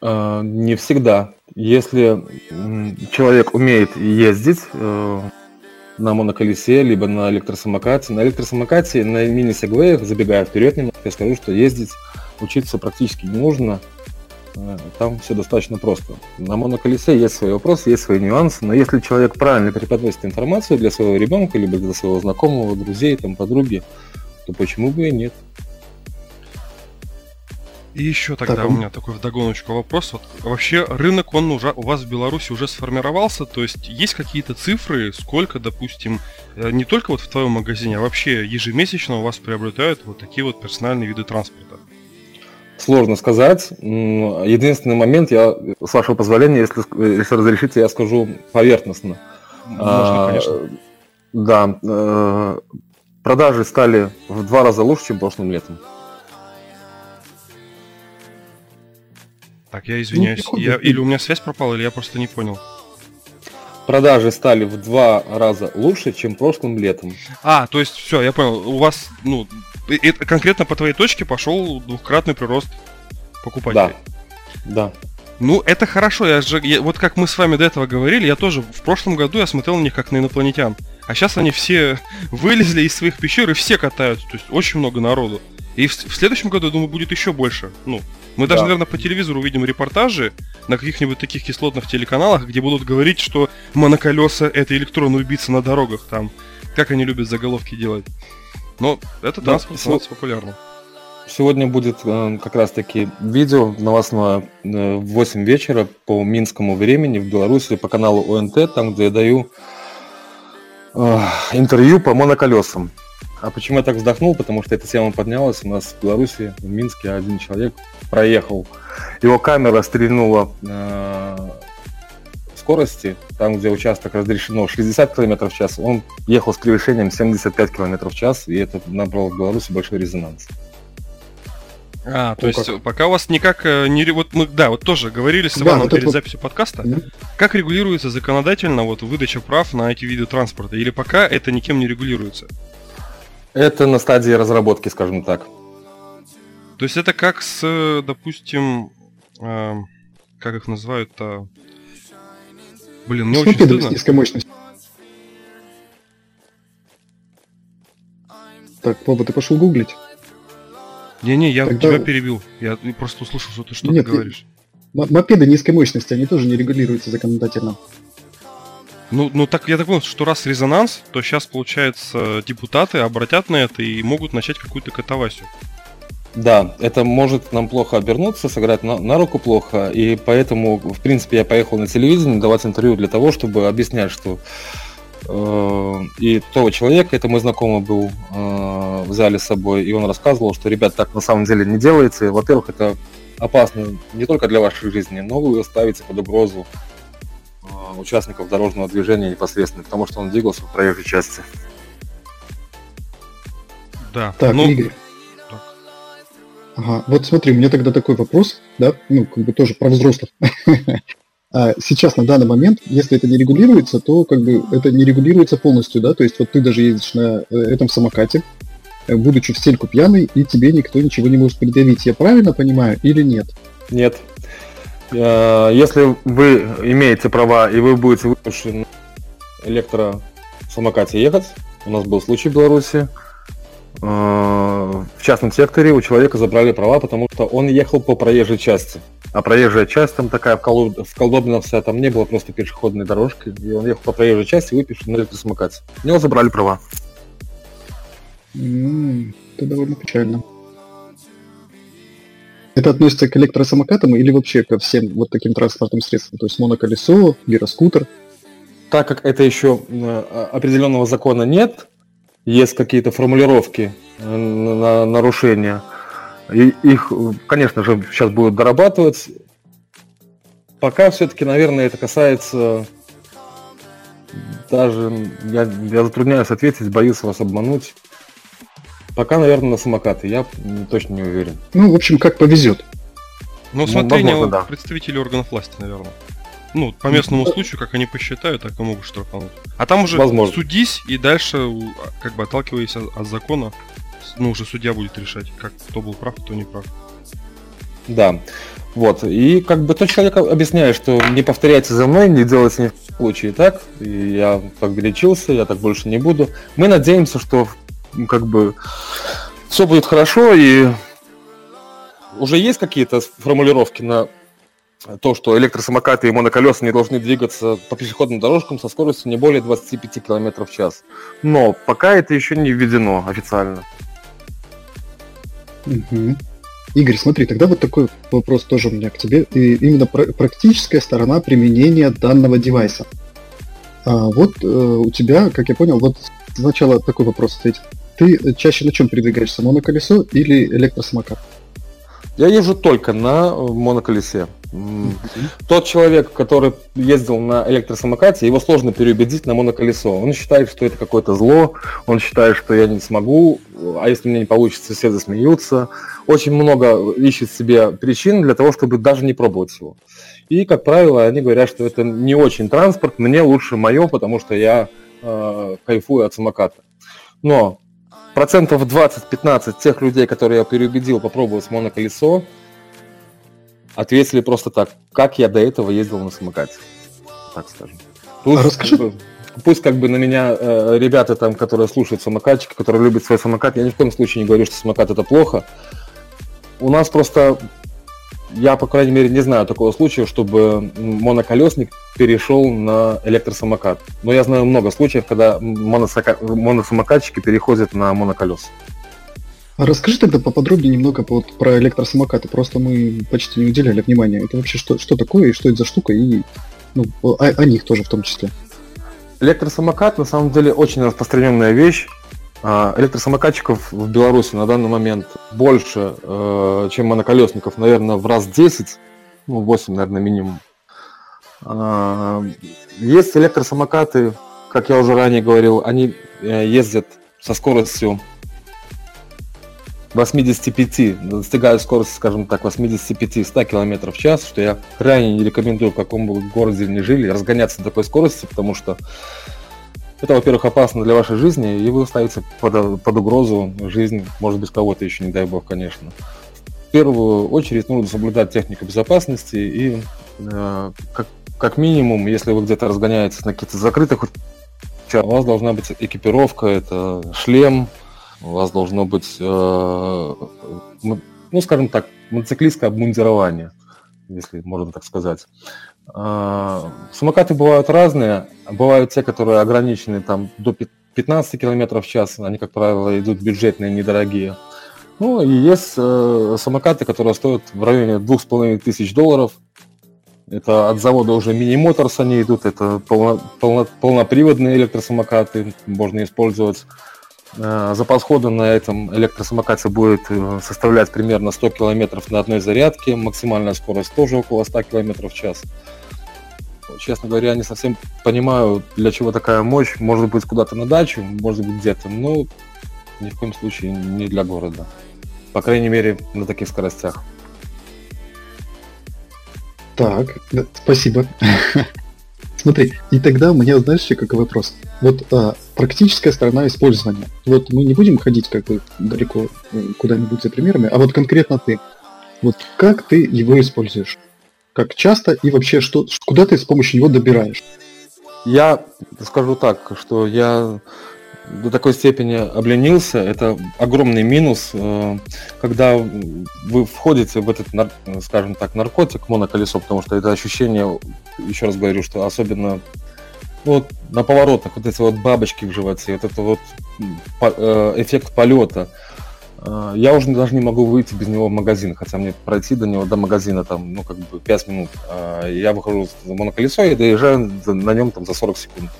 А, не всегда. Если человек умеет ездить, э, на моноколесе, либо на электросамокате. На электросамокате, на мини-сегвеях, забегая вперед немного, я скажу, что ездить, учиться практически не нужно. Э, там все достаточно просто. На моноколесе есть свои вопросы, есть свои нюансы, но если человек правильно преподносит информацию для своего ребенка, либо для своего знакомого, друзей, там, подруги, то почему бы и нет? И еще тогда так, у меня такой вдогоночку вопрос. Вот вообще рынок, он уже у вас в Беларуси уже сформировался, то есть есть какие-то цифры, сколько, допустим, э, не только вот в твоем магазине, а вообще ежемесячно у вас приобретают вот такие вот персональные виды транспорта? Сложно сказать. Единственный момент, я, с вашего позволения, если, если разрешите, я скажу поверхностно. Можно, а, конечно. Да, э, продажи стали в два раза лучше, чем прошлым летом. Так, я извиняюсь. Ну, я, или у меня связь пропала, или я просто не понял. Продажи стали в два раза лучше, чем прошлым летом. А, то есть все, я понял. У вас, ну, это конкретно по твоей точке пошел двухкратный прирост покупателей. Да. Да. Ну, это хорошо. Я же, я, вот как мы с вами до этого говорили, я тоже в прошлом году я смотрел на них как на инопланетян. А сейчас они все вылезли из своих пещер и все катаются. То есть очень много народу. И в, в следующем году, я думаю, будет еще больше. Ну, мы даже, да. наверное, по телевизору увидим репортажи на каких-нибудь таких кислотных телеканалах, где будут говорить, что моноколеса это электронные убийцы на дорогах там. Как они любят заголовки делать. Но это да, транспорт становится популярным. Сегодня будет э, как раз таки видео новостное э, в 8 вечера по минскому времени в Беларуси по каналу ОНТ, там где я даю э, интервью по моноколесам. А почему я так вздохнул? Потому что эта тема поднялась у нас в Беларуси, в Минске один человек проехал. Его камера стрельнула э, скорости, там, где участок разрешено 60 км в час, он ехал с превышением 75 км в час, и это набрало в Беларуси большой резонанс. А, то ну, есть как? пока у вас никак э, не... Вот мы, да, вот тоже говорили с Иваном да, вот перед вот... записью подкаста. Mm-hmm. Как регулируется законодательно вот выдача прав на эти виды транспорта? Или пока это никем не регулируется? Это на стадии разработки, скажем так. То есть это как с, допустим, э, как их называют-то? Блин, мне очень стыдно. низкой мощностью. Так, Вова, ты пошел гуглить? Не-не, я Тогда... тебя перебил. Я просто услышал, что ты что-то говоришь. Мопеды низкой мощности, они тоже не регулируются законодательно. Ну, ну так я так понял, что раз резонанс, то сейчас, получается, депутаты обратят на это и могут начать какую-то катавасию. Да, это может нам плохо обернуться, сыграть на, на руку плохо, и поэтому, в принципе, я поехал на телевидение давать интервью для того, чтобы объяснять, что э, и того человека, это мой знакомый был э, в зале с собой, и он рассказывал, что, ребят, так на самом деле не делается. Во-первых, это опасно не только для вашей жизни, но вы ставите под угрозу участников дорожного движения непосредственно, потому что он двигался в проезжей части. Да. Так, ну, Игорь, Ага, вот смотри, у меня тогда такой вопрос, да, ну, как бы тоже про взрослых. А сейчас, на данный момент, если это не регулируется, то как бы это не регулируется полностью, да, то есть вот ты даже ездишь на э, этом самокате, э, будучи в стельку пьяный, и тебе никто ничего не может предъявить. Я правильно понимаю или нет? Нет. Э, если вы имеете права и вы будете выпущены на электросамокате ехать, у нас был случай в Беларуси, Э, в частном секторе у человека забрали права, потому что он ехал по проезжей части. А проезжая часть там такая вколдоблена вся, там не было просто пешеходной дорожки. И он ехал по проезжей части, выпишет на электросамокате. У него забрали права. Mm, это довольно печально. Это относится к электросамокатам или вообще ко всем вот таким транспортным средствам? То есть моноколесо, гироскутер? Так как это еще э, определенного закона нет, есть какие-то формулировки э, на нарушения. И их, конечно же, сейчас будут дорабатывать. Пока все-таки, наверное, это касается даже, я, я затрудняюсь ответить, боюсь вас обмануть. Пока, наверное, на самокаты, я точно не уверен. Ну, в общем, как повезет. Ну, смотрение ну, да. представителей органов власти, наверное. Ну, по местному случаю, как они посчитают, так и могут штрафануть. А там уже Возможно. судись и дальше, как бы отталкиваясь от, от закона, ну, уже судья будет решать, как кто был прав, кто не прав. Да. Вот. И как бы тот человек объясняет, что не повторяйте за мной, не делайте ни в коем случае так. И я так лечился, я так больше не буду. Мы надеемся, что как бы все будет хорошо и уже есть какие-то формулировки на то, что электросамокаты и моноколеса не должны двигаться по пешеходным дорожкам со скоростью не более 25 км в час. Но пока это еще не введено официально. Угу. Игорь, смотри, тогда вот такой вопрос тоже у меня к тебе. И именно пр- практическая сторона применения данного девайса. А вот э, у тебя, как я понял, вот сначала такой вопрос ответь. Ты чаще на чем передвигаешься, моноколесо или электросамокат? Я езжу только на э, моноколесе. Тот человек, который ездил на электросамокате, его сложно переубедить на моноколесо. Он считает, что это какое-то зло, он считает, что я не смогу, а если мне не получится, все засмеются. Очень много ищет себе причин для того, чтобы даже не пробовать его. И, как правило, они говорят, что это не очень транспорт, мне лучше мое, потому что я э, кайфую от самоката. Но процентов 20-15 тех людей, которые я переубедил попробовать моноколесо, ответили просто так, как я до этого ездил на самокате, так скажем. Пусть, а расскажи. Как бы, пусть как бы на меня э, ребята там, которые слушают самокатчики, которые любят свой самокат, я ни в коем случае не говорю, что самокат это плохо. У нас просто, я по крайней мере не знаю такого случая, чтобы моноколесник перешел на электросамокат. Но я знаю много случаев, когда моносака... моносамокатчики переходят на моноколес. А расскажи тогда поподробнее немного вот про электросамокаты. Просто мы почти не уделяли внимания. Это вообще что, что такое и что это за штука, и ну, о, о них тоже в том числе. Электросамокат на самом деле очень распространенная вещь. А, электросамокатчиков в Беларуси на данный момент больше, э, чем моноколесников, наверное, в раз 10, ну, 8, наверное, минимум. А, есть электросамокаты, как я уже ранее говорил, они э, ездят со скоростью 85, достигаю скорости, скажем так, 85-100 км в час, что я крайне не рекомендую в каком бы городе не жили, разгоняться до такой скорости, потому что это, во-первых, опасно для вашей жизни, и вы ставите под, под угрозу жизнь, может быть, кого-то еще, не дай бог, конечно. В первую очередь нужно соблюдать технику безопасности и э, как, как минимум, если вы где-то разгоняетесь на каких-то закрытых у вас должна быть экипировка, это шлем, у вас должно быть, э, ну, скажем так, мотоциклистское обмундирование, если можно так сказать. Э, самокаты бывают разные, бывают те, которые ограничены там до 15 км в час, они, как правило, идут бюджетные, недорогие. Ну и есть э, самокаты, которые стоят в районе 2500 долларов, это от завода уже мини-моторс они идут, это полно, полно, полноприводные электросамокаты, можно использовать. Э, запас хода на этом электросамокате будет э, составлять примерно 100 км на одной зарядке, максимальная скорость тоже около 100 км в час. Честно говоря, я не совсем понимаю, для чего такая мощь. Может быть, куда-то на дачу, может быть, где-то, но ни в коем случае не для города. По крайней мере, на таких скоростях. Так, спасибо. Смотри, и тогда у меня, знаешь, еще какой вопрос. Вот а, практическая сторона использования. Вот мы не будем ходить как бы далеко э, куда-нибудь за примерами, а вот конкретно ты. Вот как ты его используешь? Как часто и вообще что, куда ты с помощью него добираешь? Я скажу так, что я до такой степени обленился. Это огромный минус, э, когда вы входите в этот, скажем так, наркотик, моноколесо, потому что это ощущение, еще раз говорю, что особенно вот на поворотах вот эти вот бабочки в животе, вот это вот э, эффект полета. Э, я уже даже не могу выйти без него в магазин, хотя мне пройти до него, до магазина там, ну, как бы 5 минут. Я выхожу за моноколесо и доезжаю на нем там за 40 секунд.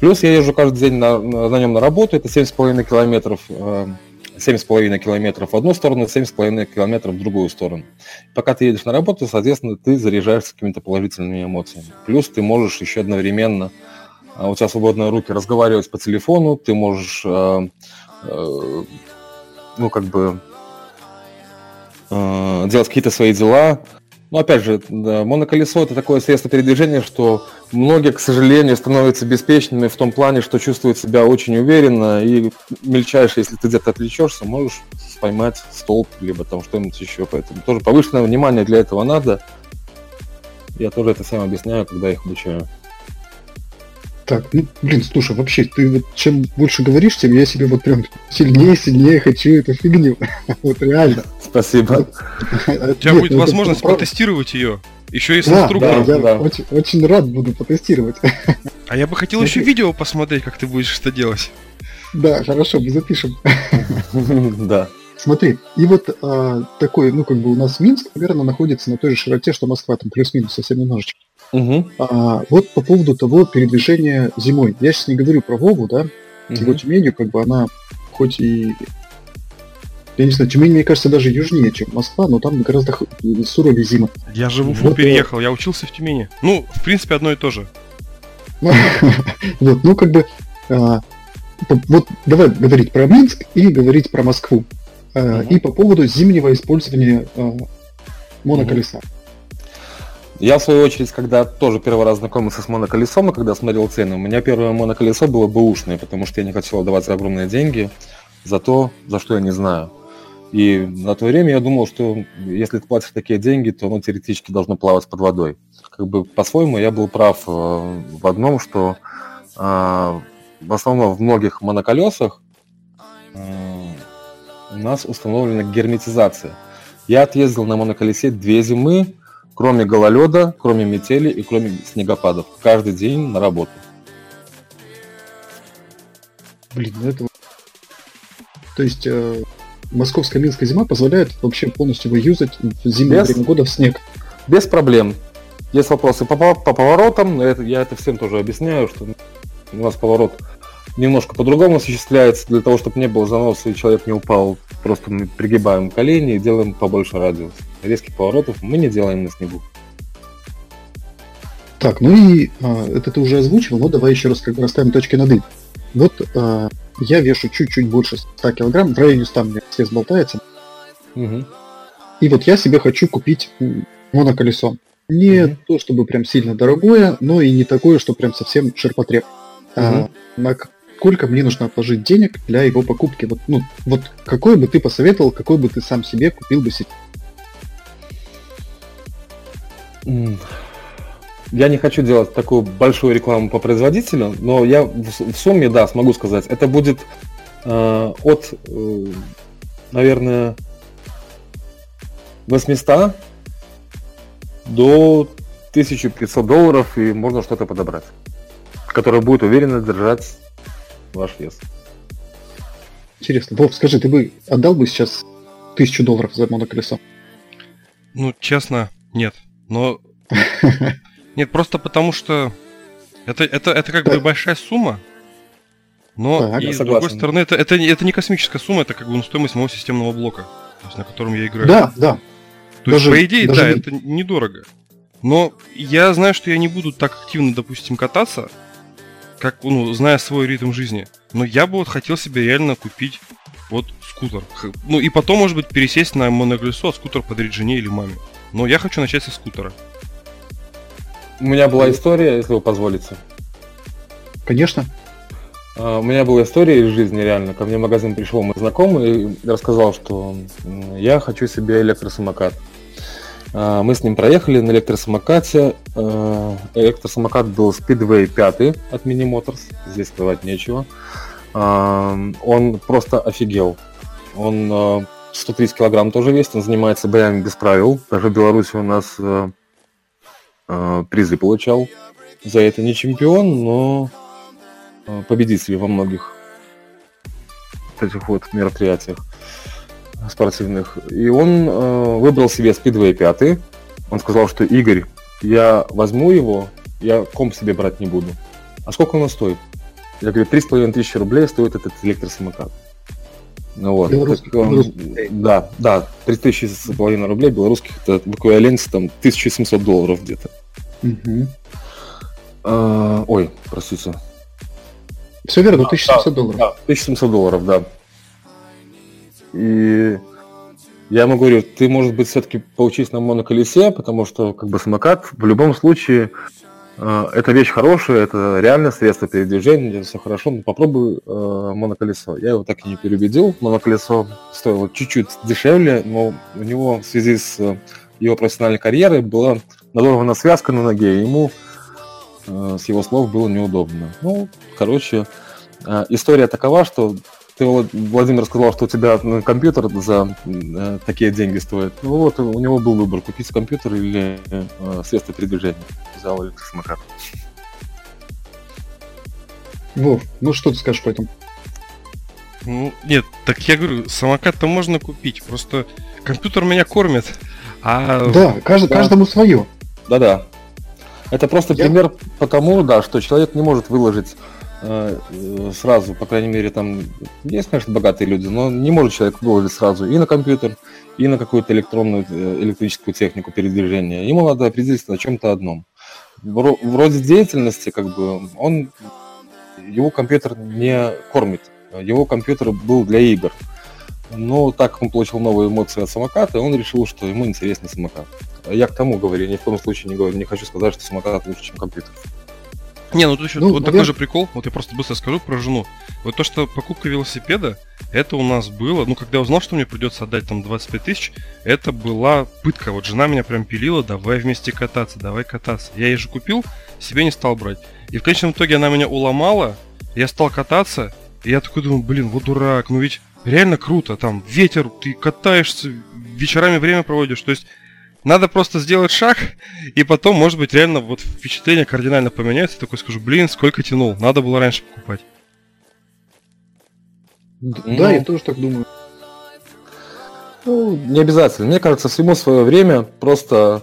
Плюс я езжу каждый день на, на, нем на работу, это 7,5 километров, 7,5 э, километров в одну сторону, 7,5 километров в другую сторону. Пока ты едешь на работу, соответственно, ты заряжаешься какими-то положительными эмоциями. Плюс ты можешь еще одновременно, а, у тебя свободные руки, разговаривать по телефону, ты можешь, э, э, ну, как бы, делать какие-то свои дела, ну, опять же, да, моноколесо это такое средство передвижения, что многие, к сожалению, становятся беспечными в том плане, что чувствуют себя очень уверенно, и мельчайшее, если ты где-то отвлечешься, можешь поймать столб, либо там что-нибудь еще. Поэтому тоже повышенное внимание для этого надо. Я тоже это всем объясняю, когда их обучаю. Так, ну, блин, слушай, вообще, ты вот чем больше говоришь, тем я себе вот прям сильнее, сильнее хочу эту фигню. вот реально. Спасибо. У тебя будет ну, возможность протестировать ее. Еще и с инструктором. Да, я очень, очень рад буду потестировать. А я бы хотел еще видео посмотреть, как ты будешь это делать. Да, хорошо, мы запишем. Да. Смотри, и вот а, такой, ну, как бы у нас Минск, наверное, находится на той же широте, что Москва, там плюс-минус совсем немножечко. Угу. А, вот по поводу того передвижения зимой. Я сейчас не говорю про Вову, да, угу. его Тюменью, как бы она хоть и... Я не знаю, Тюмень, мне кажется, даже южнее, чем Москва, но там гораздо суровее зима. Я же в Уфу вот, переехал, я учился в Тюмени. Ну, в принципе, одно и то же. Вот, ну, как бы... А, вот давай говорить про Минск и говорить про Москву. А, и по поводу зимнего использования а, моноколеса. Я, в свою очередь, когда тоже первый раз знакомился с моноколесом, и когда смотрел цены, у меня первое моноколесо было бэушное, потому что я не хотел отдавать огромные деньги за то, за что я не знаю. И на то время я думал, что если ты платишь такие деньги, то оно теоретически должно плавать под водой. Как бы по-своему я был прав э, в одном, что э, в основном в многих моноколесах э, у нас установлена герметизация. Я отъездил на моноколесе две зимы, Кроме гололеда, кроме метели и кроме снегопадов. Каждый день на работу. Блин, ну это... То есть э, московская минская зима позволяет вообще полностью выюзать зимнее Без... время года в снег. Без проблем. Есть вопросы по, по поворотам, это, я это всем тоже объясняю, что у нас поворот немножко по-другому осуществляется, для того, чтобы не было заноса и человек не упал. Просто мы пригибаем колени и делаем побольше радиус резких поворотов мы не делаем на снегу. Так, ну и а, это ты уже озвучил, но давай еще раз как бы расставим точки над «и». Вот а, я вешу чуть-чуть больше 100 килограмм, в районе 100 мне вес болтается. Угу. И вот я себе хочу купить моноколесо. Не угу. то, чтобы прям сильно дорогое, но и не такое, что прям совсем ширпотреб. Угу. А, на сколько мне нужно отложить денег для его покупки? Вот, ну, вот какой бы ты посоветовал, какой бы ты сам себе купил бы себе? Я не хочу делать такую большую рекламу по производителю, но я в, в сумме, да, смогу сказать, это будет э, от, э, наверное, 800 до 1500 долларов, и можно что-то подобрать, которое будет уверенно держать ваш вес. Интересно. Вов, скажи, ты бы отдал бы сейчас тысячу долларов за моноколесо? Ну, честно, нет. Но Нет, просто потому что это, это, это как бы большая сумма, но так, и с другой стороны, это, это, это не космическая сумма, это как бы ну, стоимость моего системного блока, то есть, на котором я играю. Да, да. То даже, есть, по идее, даже... да, это недорого. Но я знаю, что я не буду так активно, допустим, кататься, как, ну, зная свой ритм жизни. Но я бы вот хотел себе реально купить вот скутер. Ну и потом, может быть, пересесть на моноколесо, а скутер подарить жене или маме. Но я хочу начать со скутера. У меня была история, если вы позволите. Конечно. А, у меня была история из жизни реально. Ко мне в магазин пришел мой знакомый и рассказал, что я хочу себе электросамокат. А, мы с ним проехали на электросамокате. А, электросамокат был Speedway 5 от Mini Motors. Здесь сказать нечего. Он просто офигел. Он 130 килограмм тоже весит, он занимается боями без правил. Даже в Беларуси у нас э, призы получал. За это не чемпион, но э, победитель во многих этих вот мероприятиях спортивных. И он э, выбрал себе Speedway 5. Он сказал, что Игорь, я возьму его, я комп себе брать не буду. А сколько он стоит? Я говорю, три с половиной тысячи рублей стоит этот электросамокат. Ну вот. Белорусских, он, белорусских. Да, да, тысячи с половиной рублей белорусских, это в эквиваленте там 1700 долларов где-то. Угу. А, ой, простите. Все верно, 1700 да, долларов. Да, 1700 долларов, да. И я ему говорю, ты, может быть, все-таки поучись на моноколесе, потому что, как бы, самокат в любом случае это вещь хорошая, это реально средство передвижения, все хорошо, но попробуй э, моноколесо. Я его так и не переубедил. Моноколесо стоило чуть-чуть дешевле, но у него в связи с его профессиональной карьерой была надорвана связка на ноге, ему э, с его слов было неудобно. Ну, короче, э, история такова, что ты, Владимир, сказал, что у тебя ну, компьютер за э, такие деньги стоит. Ну вот, у него был выбор, купить компьютер или э, средства передвижения. Взял электросамокат. Вов, ну что ты скажешь по этому? Ну, нет, так я говорю, самокат-то можно купить, просто компьютер меня кормит. А... Да, кажд, да. каждому свое. Да-да. Это просто Я... пример потому, да, что человек не может выложить сразу, по крайней мере, там есть, конечно, богатые люди, но не может человек выложить сразу и на компьютер, и на какую-то электронную э, электрическую технику передвижения. Ему надо определиться на чем-то одном. Вроде деятельности, как бы, он его компьютер не кормит. Его компьютер был для игр. Но так как он получил новые эмоции от самоката, он решил, что ему интереснее самокат. Я к тому говорю, ни в коем случае не говорю, не хочу сказать, что самокат лучше, чем компьютер. Не, ну тут еще ну, вот наверное... такой же прикол, вот я просто быстро скажу про жену. Вот то, что покупка велосипеда, это у нас было, ну когда я узнал, что мне придется отдать там 25 тысяч, это была пытка. Вот жена меня прям пилила, давай вместе кататься, давай кататься. Я ей же купил, себе не стал брать. И в конечном итоге она меня уломала, я стал кататься, и я такой думаю, блин, вот дурак, ну ведь реально круто, там ветер, ты катаешься, вечерами время проводишь, то есть надо просто сделать шаг, и потом, может быть, реально вот впечатление кардинально поменяется. Я такой скажу, блин, сколько тянул, надо было раньше покупать. Да, ну, я тоже так думаю. Ну, не обязательно. Мне кажется, всему свое время. Просто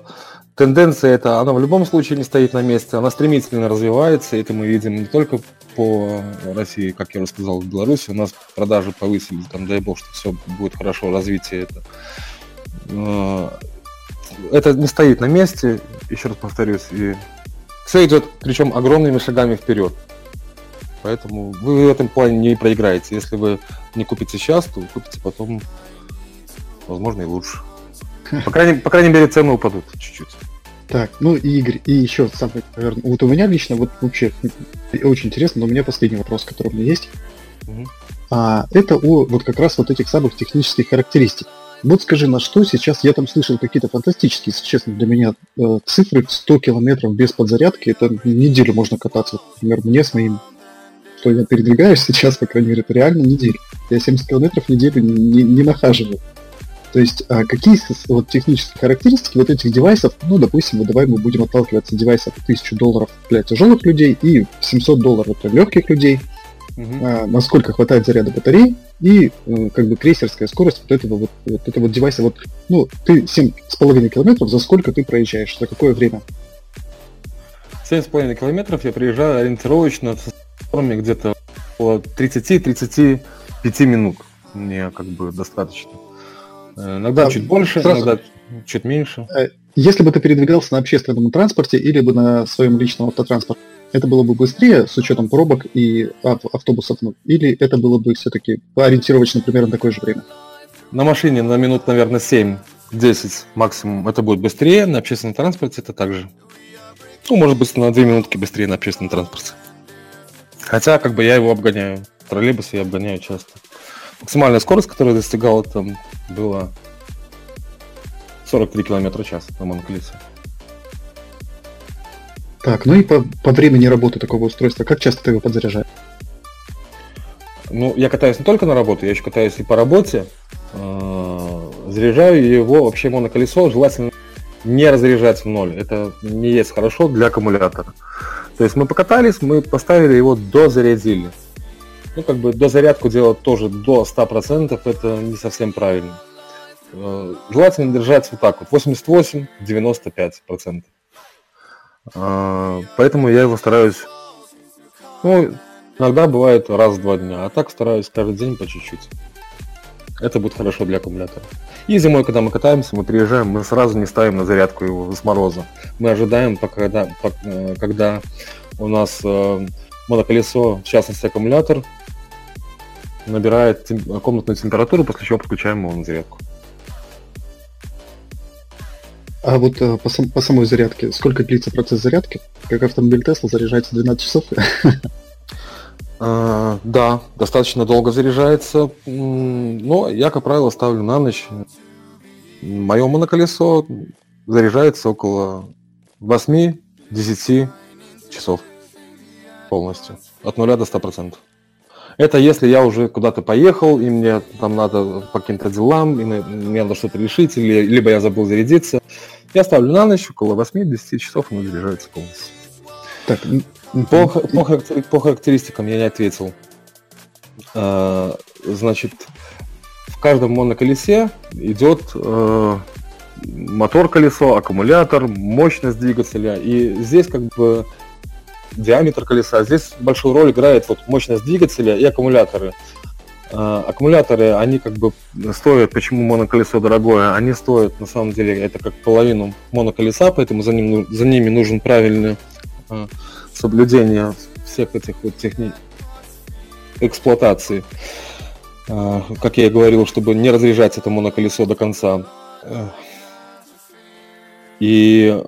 тенденция эта, она в любом случае не стоит на месте. Она стремительно развивается. Это мы видим не только по России, как я уже сказал, в Беларуси. У нас продажи повысились. Там, дай бог, что все будет хорошо, развитие это это не стоит на месте, еще раз повторюсь, и все идет, причем огромными шагами вперед. Поэтому вы в этом плане не проиграете. Если вы не купите сейчас, то купите потом, возможно, и лучше. По крайней, по крайней мере, цены упадут чуть-чуть. Так, ну и Игорь, и еще самый, наверное, вот у меня лично, вот вообще очень интересно, но у меня последний вопрос, который у меня есть. Угу. А, это о вот как раз вот этих самых технических характеристик. Вот скажи, на что сейчас я там слышал какие-то фантастические, если честно, для меня э, цифры 100 километров без подзарядки, это неделю можно кататься. Например, мне с моим, что я передвигаюсь сейчас, по крайней мере, это реально неделю. Я 70 километров в неделю не, не нахаживаю. То есть, а какие вот технические характеристики вот этих девайсов, ну, допустим, вот давай мы будем отталкиваться от девайсов 1000 долларов для тяжелых людей и 700 долларов для легких людей, угу. а, насколько хватает заряда батареи и э, как бы крейсерская скорость вот этого вот, вот этого девайса. Вот, ну, ты 7,5 километров, за сколько ты проезжаешь, за какое время? 7,5 километров я приезжаю ориентировочно с где-то около 30-35 минут. Мне как бы достаточно. Э, иногда а, чуть больше, сразу... иногда чуть меньше. Э, если бы ты передвигался на общественном транспорте или бы на своем личном автотранспорте, это было бы быстрее с учетом пробок и автобусов, ну, или это было бы все-таки ориентировочно примерно такое же время? На машине на минут, наверное, 7-10 максимум это будет быстрее, на общественном транспорте это также. Ну, может быть, на 2 минутки быстрее на общественном транспорте. Хотя, как бы я его обгоняю. Троллейбусы я обгоняю часто. Максимальная скорость, которую я достигал, там была 43 км в час на моноколесе. Так, ну и по, по времени работы такого устройства, как часто ты его подзаряжаешь? Ну, я катаюсь не только на работу, я еще катаюсь и по работе. Э, заряжаю его вообще моноколесо, желательно не разряжать в ноль. Это не есть хорошо для аккумулятора. То есть мы покатались, мы поставили его, дозарядили. Ну, как бы дозарядку делать тоже до 100%, это не совсем правильно. Э, желательно держать вот так вот, 88-95%. Э, поэтому я его стараюсь, ну, иногда бывает раз в два дня, а так стараюсь каждый день по чуть-чуть. Это будет хорошо для аккумулятора. И зимой, когда мы катаемся, мы приезжаем, мы сразу не ставим на зарядку его с мороза. Мы ожидаем, пока, когда, э, когда у нас моноколесо, в частности аккумулятор, набирает комнатную температуру, после чего подключаем его на зарядку. А вот э, по, сам, по самой зарядке, сколько длится процесс зарядки? Как автомобиль Tesla заряжается 12 часов? А, да, достаточно долго заряжается, но я, как правило, ставлю на ночь. Мое моноколесо заряжается около 8-10 часов полностью, от 0 до 100%. Это если я уже куда-то поехал, и мне там надо по каким-то делам, и мне надо что-то решить, или, либо я забыл зарядиться. Я ставлю на ночь, около 8-10 часов он заряжается полностью. Так, по, по, по характеристикам я не ответил. А, значит, в каждом моноколесе идет э, мотор колесо, аккумулятор, мощность двигателя. И здесь как бы диаметр колеса. Здесь большую роль играет вот мощность двигателя и аккумуляторы. А, аккумуляторы, они как бы стоят, почему моноколесо дорогое, они стоят на самом деле это как половину моноколеса, поэтому за, ним, за ними нужен правильное а, соблюдение всех этих вот техник эксплуатации. А, как я и говорил, чтобы не разряжать это моноколесо до конца. И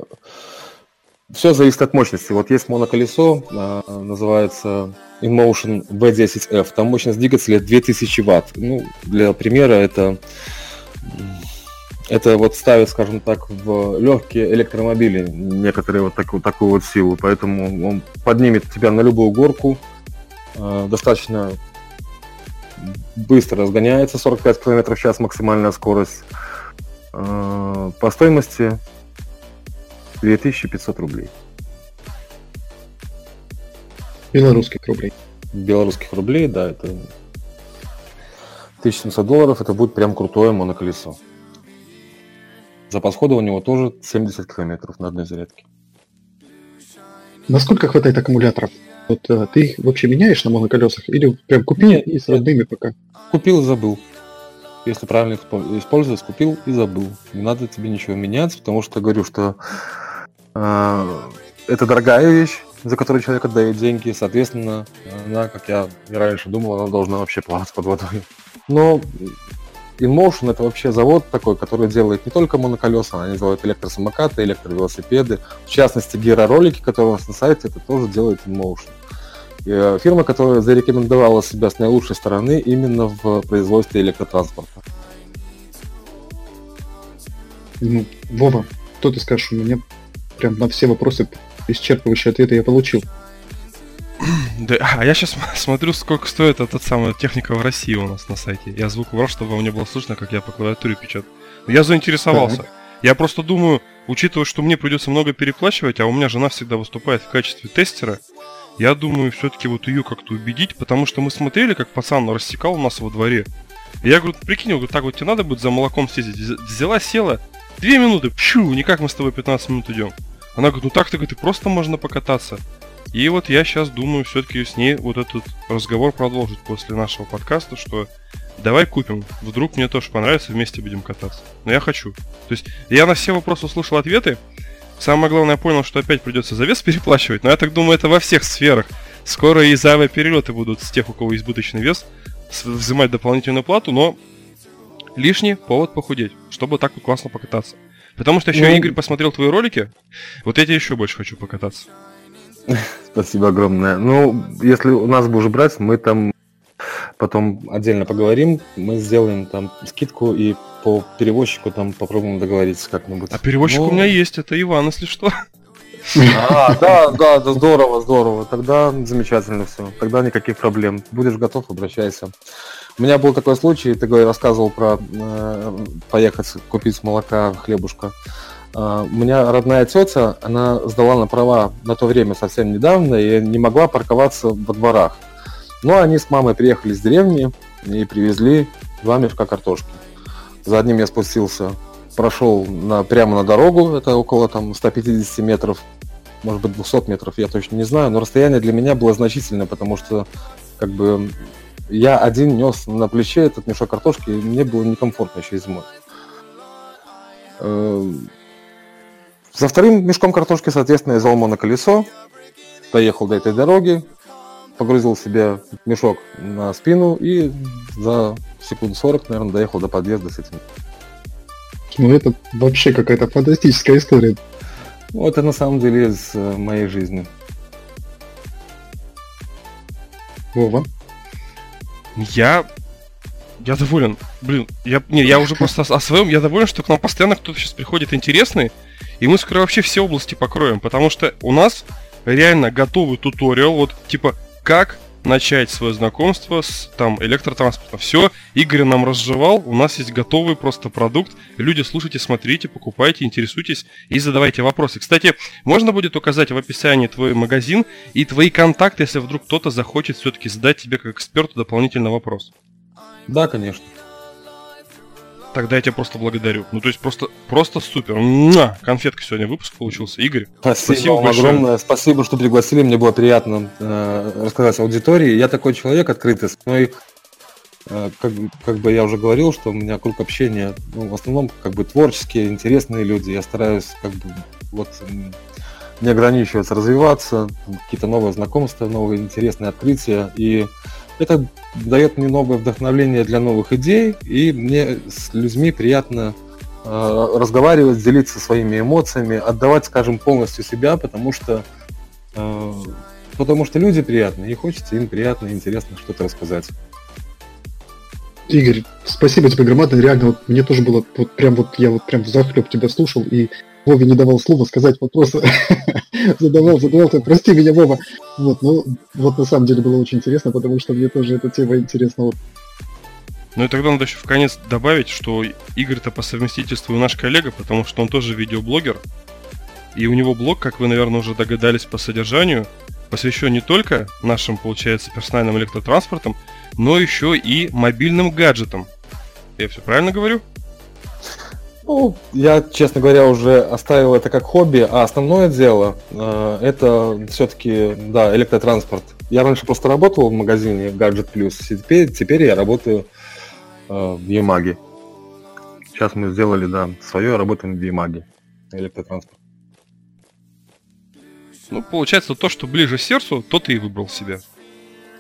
все зависит от мощности. Вот есть моноколесо, называется InMotion V10F. Там мощность двигателя 2000 Вт. Ну, для примера это это вот ставит, скажем так, в легкие электромобили некоторые вот такую, такую вот силу, поэтому он поднимет тебя на любую горку, э, достаточно быстро разгоняется, 45 км в час максимальная скорость. Э, по стоимости 2500 рублей. Белорусских рублей. Белорусских рублей, да, это 1700 долларов, это будет прям крутое моноколесо. Запас хода у него тоже 70 километров на одной зарядке. Насколько хватает аккумуляторов? Вот а, ты их вообще меняешь на моноколесах или прям купил нет, и с родными пока? Купил и забыл. Если правильно использовать, купил и забыл. Не надо тебе ничего менять, потому что говорю, что а, это дорогая вещь, за которую человек отдает деньги, соответственно, она, как я раньше думал, она должна вообще плавать под водой. Но InMotion это вообще завод такой, который делает не только моноколеса, они делают электросамокаты, электровелосипеды. В частности, гироролики, которые у нас на сайте, это тоже делает InMotion. И, э, фирма, которая зарекомендовала себя с наилучшей стороны именно в производстве электротранспорта. Ну, Вова, что ты скажешь? У меня прям на все вопросы исчерпывающие ответы я получил. Да, а я сейчас смотрю, сколько стоит эта самая техника в России у нас на сайте. Я звук убрал, чтобы вам не было слышно, как я по клавиатуре печатаю. Я заинтересовался. Так. Я просто думаю, учитывая, что мне придется много переплачивать, а у меня жена всегда выступает в качестве тестера, я думаю, все-таки вот ее как-то убедить, потому что мы смотрели, как пацан рассекал у нас во дворе. И я говорю, прикинь, говорю, так вот тебе надо будет за молоком съездить. Взяла, села, две минуты, пщу, никак мы с тобой 15 минут идем. Она говорит, ну так-то, говорит, просто можно покататься. И вот я сейчас думаю все-таки с ней вот этот разговор продолжить после нашего подкаста, что давай купим, вдруг мне тоже понравится, вместе будем кататься. Но я хочу. То есть я на все вопросы услышал ответы. Самое главное, я понял, что опять придется за вес переплачивать, но я так думаю, это во всех сферах. Скоро и за авиаперелеты будут с тех, у кого избыточный вес, взимать дополнительную плату, но лишний повод похудеть, чтобы так вот классно покататься. Потому что еще ну... Игорь посмотрел твои ролики, вот я тебе еще больше хочу покататься. Спасибо огромное. Ну, если у нас уже брать, мы там потом отдельно поговорим, мы сделаем там скидку и по перевозчику там попробуем договориться как-нибудь. А перевозчик ну... у меня есть, это Иван, если что. А, да, да, да, здорово, здорово. Тогда замечательно все. Тогда никаких проблем. Будешь готов, обращайся. У меня был такой случай, ты рассказывал про э, поехать купить молока, хлебушка. Uh, у меня родная тетя, она сдала на права на то время совсем недавно и не могла парковаться во дворах. Но они с мамой приехали с деревни и привезли два мешка картошки. За одним я спустился, прошел на, прямо на дорогу, это около там 150 метров, может быть 200 метров, я точно не знаю, но расстояние для меня было значительное, потому что как бы я один нес на плече этот мешок картошки, и мне было некомфортно еще и зимой. За вторым мешком картошки, соответственно, я взял колесо, доехал до этой дороги, погрузил себе мешок на спину и за секунд 40, наверное, доехал до подъезда с этим. Ну, это вообще какая-то фантастическая история. Ну, это на самом деле из э, моей жизни. Вова? Я... Я доволен. Блин, я, не, я уже просто о, своем, я доволен, что к нам постоянно кто-то сейчас приходит интересный, и мы скоро вообще все области покроем, потому что у нас реально готовый туториал, вот типа, как начать свое знакомство с там электротранспортом. Все, Игорь нам разжевал, у нас есть готовый просто продукт. Люди, слушайте, смотрите, покупайте, интересуйтесь и задавайте вопросы. Кстати, можно будет указать в описании твой магазин и твои контакты, если вдруг кто-то захочет все-таки задать тебе как эксперту дополнительный вопрос. Да, конечно тогда я тебя просто благодарю. Ну, то есть просто, просто супер. Муа! Конфетка сегодня выпуск получился. Игорь, спасибо, спасибо вам большое. огромное. Спасибо, что пригласили. Мне было приятно э, рассказать аудитории. Я такой человек открытый, но и, э, как, как бы я уже говорил, что у меня круг общения ну, в основном как бы творческие, интересные люди. Я стараюсь как бы вот не ограничиваться, развиваться, какие-то новые знакомства, новые интересные открытия. И это дает мне новое вдохновление для новых идей, и мне с людьми приятно э, разговаривать, делиться своими эмоциями, отдавать, скажем, полностью себя, потому что э, потому что люди приятные, и хочется им приятно и интересно что-то рассказать. Игорь, спасибо тебе громадно, реально, вот мне тоже было, вот прям вот я вот прям в захлеб тебя слушал, и Вове не давал слова сказать вопросы. задавал, задавал, ты, прости меня, Вова. Вот, ну, вот на самом деле было очень интересно, потому что мне тоже эта тема интересна. Вот. Ну и тогда надо еще в конец добавить, что Игорь-то по совместительству наш коллега, потому что он тоже видеоблогер. И у него блог, как вы, наверное, уже догадались по содержанию, посвящен не только нашим, получается, персональным электротранспортам, но еще и мобильным гаджетам. Я все правильно говорю? Ну, я, честно говоря, уже оставил это как хобби, а основное дело э, это все-таки, да, электротранспорт. Я раньше просто работал в магазине Gadget Plus, теперь, теперь я работаю э, в Ямаге. Сейчас мы сделали, да, свое, работаем в Ямаге, электротранспорт. Ну, получается, то, что ближе сердцу, то ты и выбрал себе.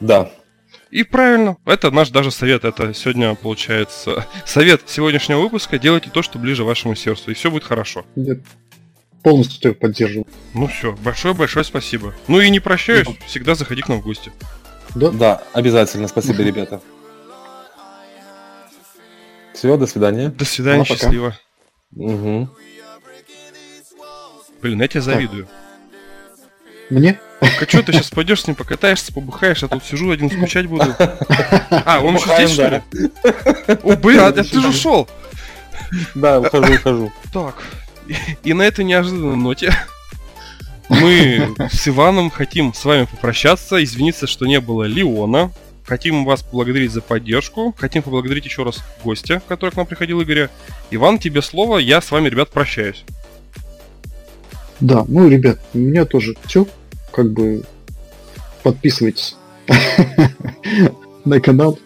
Да. И правильно. Это наш даже совет. Это сегодня, получается, совет сегодняшнего выпуска. Делайте то, что ближе вашему сердцу, и все будет хорошо. Я полностью тебя поддерживаю. Ну все, большое-большое спасибо. Ну и не прощаюсь, всегда заходи к нам в гости. Да? Да, обязательно. Спасибо, ребята. Все, до свидания. До свидания, ну, счастливо. Угу. Блин, я тебе завидую. Мне? А что ты сейчас пойдешь с ним покатаешься, побухаешь, а тут сижу один скучать буду. А, он еще здесь, что ли? О, блин, а ты же ушел. Да, ухожу, ухожу. Так, и на этой неожиданной ноте мы с Иваном хотим с вами попрощаться, извиниться, что не было Леона. Хотим вас поблагодарить за поддержку. Хотим поблагодарить еще раз гостя, который к нам приходил, Игоря. Иван, тебе слово. Я с вами, ребят, прощаюсь. Да, ну, ребят, у меня тоже все. Как бы подписывайтесь на канал.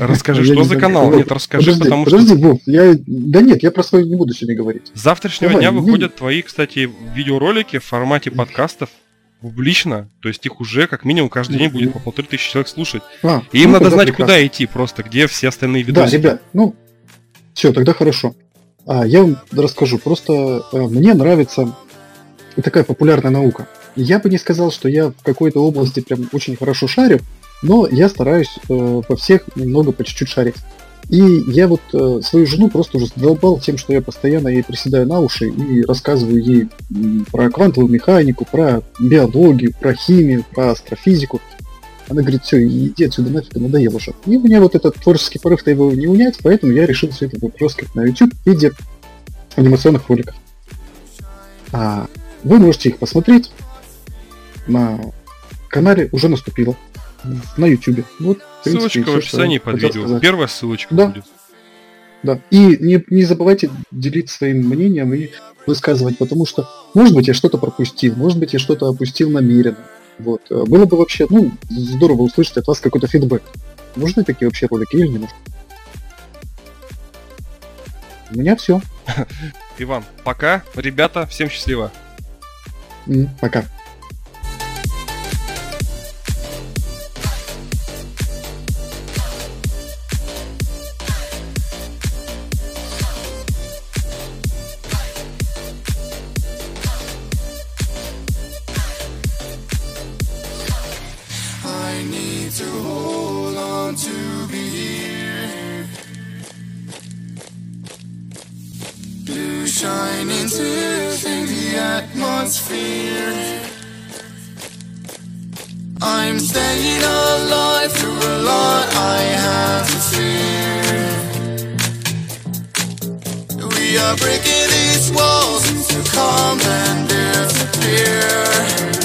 Расскажи, что за канал? Нет, расскажи, потому что... Подожди, Вов, я... Да нет, я про свой не буду сегодня говорить. С завтрашнего дня выходят твои, кстати, видеоролики в формате подкастов публично, то есть их уже как минимум каждый день будет по полторы тысячи человек слушать. А, и им ну, надо знать, прекрасно. куда идти просто, где все остальные видосы. Да, ребят, ну, все, тогда хорошо. А, я вам расскажу. Просто а, мне нравится такая популярная наука. Я бы не сказал, что я в какой-то области прям очень хорошо шарю, но я стараюсь э, по всех немного по чуть-чуть шарить. И я вот э, свою жену просто уже задолбал тем, что я постоянно ей приседаю на уши и рассказываю ей про квантовую механику, про биологию, про химию, про астрофизику. Она говорит, все, иди отсюда нафиг, надоело уже. И у меня вот этот творческий порыв-то его не унять, поэтому я решил все это выплескать на YouTube в виде анимационных роликов. А, вы можете их посмотреть на канале уже наступило на YouTube. Вот, принципе, ссылочка в описании под видео. Сказать. Первая ссылочка да. будет. Да. И не, не забывайте делиться своим мнением и высказывать, потому что, может быть, я что-то пропустил, может быть, я что-то опустил намеренно. Вот. Было бы вообще, ну, здорово услышать от вас какой-то фидбэк. Нужны такие вообще ролики или не нужны? У меня все. Иван, пока. Ребята, всем счастливо. Пока. shine into the atmosphere. I'm staying alive through a lot I have to fear. We are breaking these walls to come and disappear.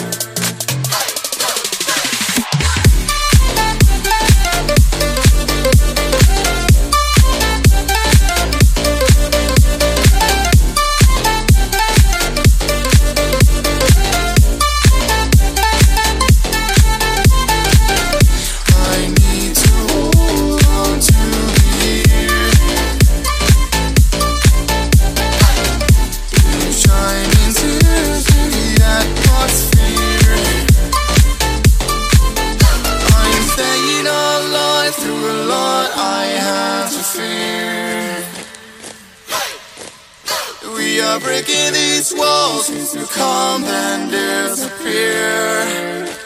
these walls, will come and disappear.